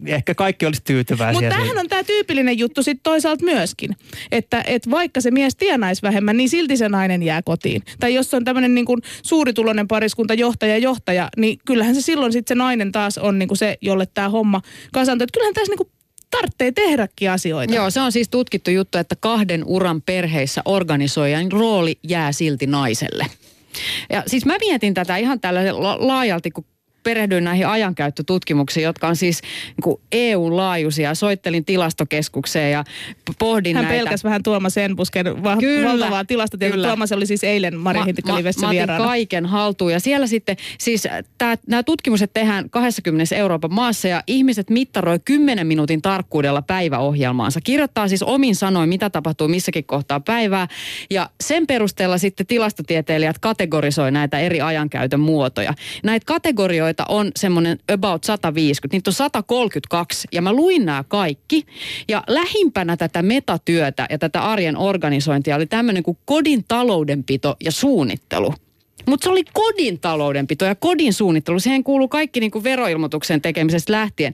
Ehkä kaikki olisi tyytyväisiä. Mutta tämähän on tämä tyypillinen juttu sitten toisaalta myöskin, että et vaikka se mies tienaisi vähemmän, niin silti se nainen jää kotiin. Tai jos on tämmöinen niin suurituloinen pariskunta, johtaja, johtaja, niin kyllähän se silloin sitten se nainen taas on niin kuin se, jolle tämä homma kasaantuu. Että kyllähän tässä niin kuin tarvitsee tehdäkin asioita. Joo, se on siis tutkittu juttu, että kahden uran perheissä organisoijan rooli jää silti naiselle. Ja siis mä mietin tätä ihan tällä laajalti, kun perehdyin näihin ajankäyttötutkimuksiin, jotka on siis niin EU-laajuisia. Soittelin tilastokeskukseen ja pohdin Hän näitä. pelkäsi vähän Tuomas Enbusken va- Kyllä, valtavaa tilastotietoa. kyllä. Tuomas oli siis eilen Maria Hintikka Livessä mä otin vieraana. kaiken haltuun ja siellä sitten, siis nämä tutkimukset tehdään 20 Euroopan maassa ja ihmiset mittaroi 10 minuutin tarkkuudella päiväohjelmaansa. Kirjoittaa siis omin sanoin, mitä tapahtuu missäkin kohtaa päivää ja sen perusteella sitten tilastotieteilijät kategorisoi näitä eri ajankäytön muotoja. Näitä kategorioita on semmoinen about 150, niitä on 132 ja mä luin nämä kaikki ja lähimpänä tätä metatyötä ja tätä arjen organisointia oli tämmöinen kuin kodin taloudenpito ja suunnittelu. Mutta se oli kodin taloudenpito ja kodin suunnittelu. Siihen kuuluu kaikki niin kuin veroilmoituksen tekemisestä lähtien.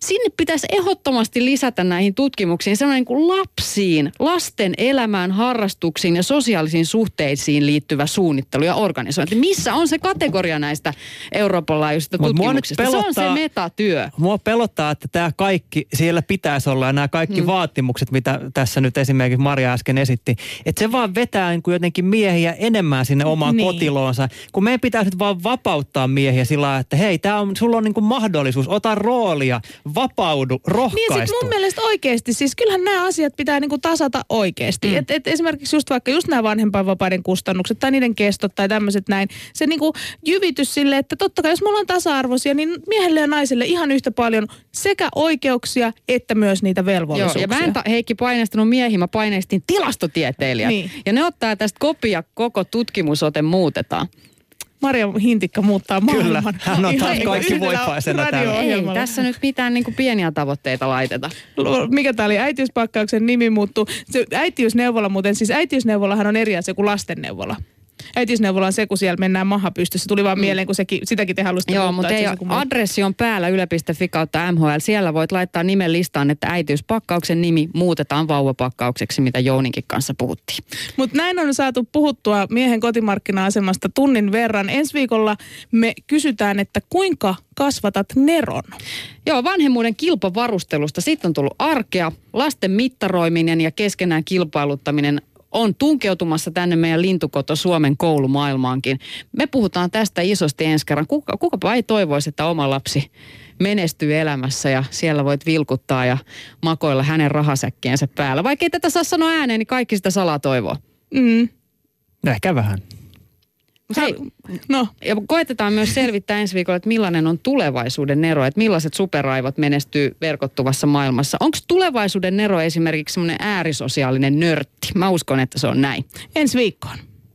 Sinne pitäisi ehdottomasti lisätä näihin tutkimuksiin sellainen niin kuin lapsiin, lasten elämään, harrastuksiin ja sosiaalisiin suhteisiin liittyvä suunnittelu ja organisointi. Missä on se kategoria näistä Euroopan laajuisista tutkimuksista? Se on se pelottaa- metatyö. Mua pelottaa, että tämä kaikki, siellä pitäisi olla ja nämä kaikki hmm. vaatimukset, mitä tässä nyt esimerkiksi Maria äsken esitti, että se vaan vetää niin kuin jotenkin miehiä enemmän sinne omaan Niin. niin. Kotiloonsa. Kun meidän pitäisi nyt vaan vapauttaa miehiä sillä lailla, että hei, tää on, sulla on niin kuin mahdollisuus, ota roolia, vapaudu, Niin rohkaistu. sit mun mielestä oikeasti, siis kyllähän nämä asiat pitää niinku tasata oikeasti. Mm. Et, et esimerkiksi just vaikka just nämä vanhempainvapaiden kustannukset tai niiden kestot tai tämmöiset näin. Se niinku jyvitys sille, että totta kai jos me ollaan tasa-arvoisia, niin miehelle ja naiselle ihan yhtä paljon sekä oikeuksia että myös niitä Joo, velvollisuuksia. ja mä en ta- Heikki painestanut miehiä, mä paineistin tilastotieteilijät. Niin. Ja ne ottaa tästä kopia, koko tutkimusote muutetaan. Maria Hintikka muuttaa Kyllä, maailman. hän on taas niinku kaikki yhdellä voipaisena täällä. Ei tässä nyt mitään niin kuin pieniä tavoitteita laiteta. mikä tämä oli, äitiyspakkauksen nimi muuttuu. Se äitiysneuvola muuten, siis äitiysneuvolahan on eri asia kuin lastenneuvola. Äitiysneuvola on se, kun siellä mennään maha pystyssä. Tuli vaan mieleen, kun sekin, sitäkin te halusitte Joo, mutta ei, se muu. adressi on päällä yle.fi kautta MHL. Siellä voit laittaa nimen listaan, että äitiyspakkauksen nimi muutetaan vauvapakkaukseksi, mitä Jouninkin kanssa puhuttiin. Mutta näin on saatu puhuttua miehen kotimarkkina-asemasta tunnin verran. Ensi viikolla me kysytään, että kuinka kasvatat neron? Joo, vanhemmuuden kilpavarustelusta. Sitten on tullut arkea. Lasten mittaroiminen ja keskenään kilpailuttaminen on tunkeutumassa tänne meidän lintukoto Suomen koulumaailmaankin. Me puhutaan tästä isosti ensi kerran. Kuka, kukapa ei toivoisi, että oma lapsi menestyy elämässä ja siellä voit vilkuttaa ja makoilla hänen rahasäkkiensä päällä. Vaikka ei tätä saa sanoa ääneen, niin kaikki sitä salaa toivoo. Mm. Ehkä vähän. Hei, No, ja koetetaan myös selvittää ensi viikolla, että millainen on tulevaisuuden nero, että millaiset superaivot menestyy verkottuvassa maailmassa. Onko tulevaisuuden nero esimerkiksi semmoinen äärisosiaalinen nörtti? Mä uskon, että se on näin. ensi viikkoon.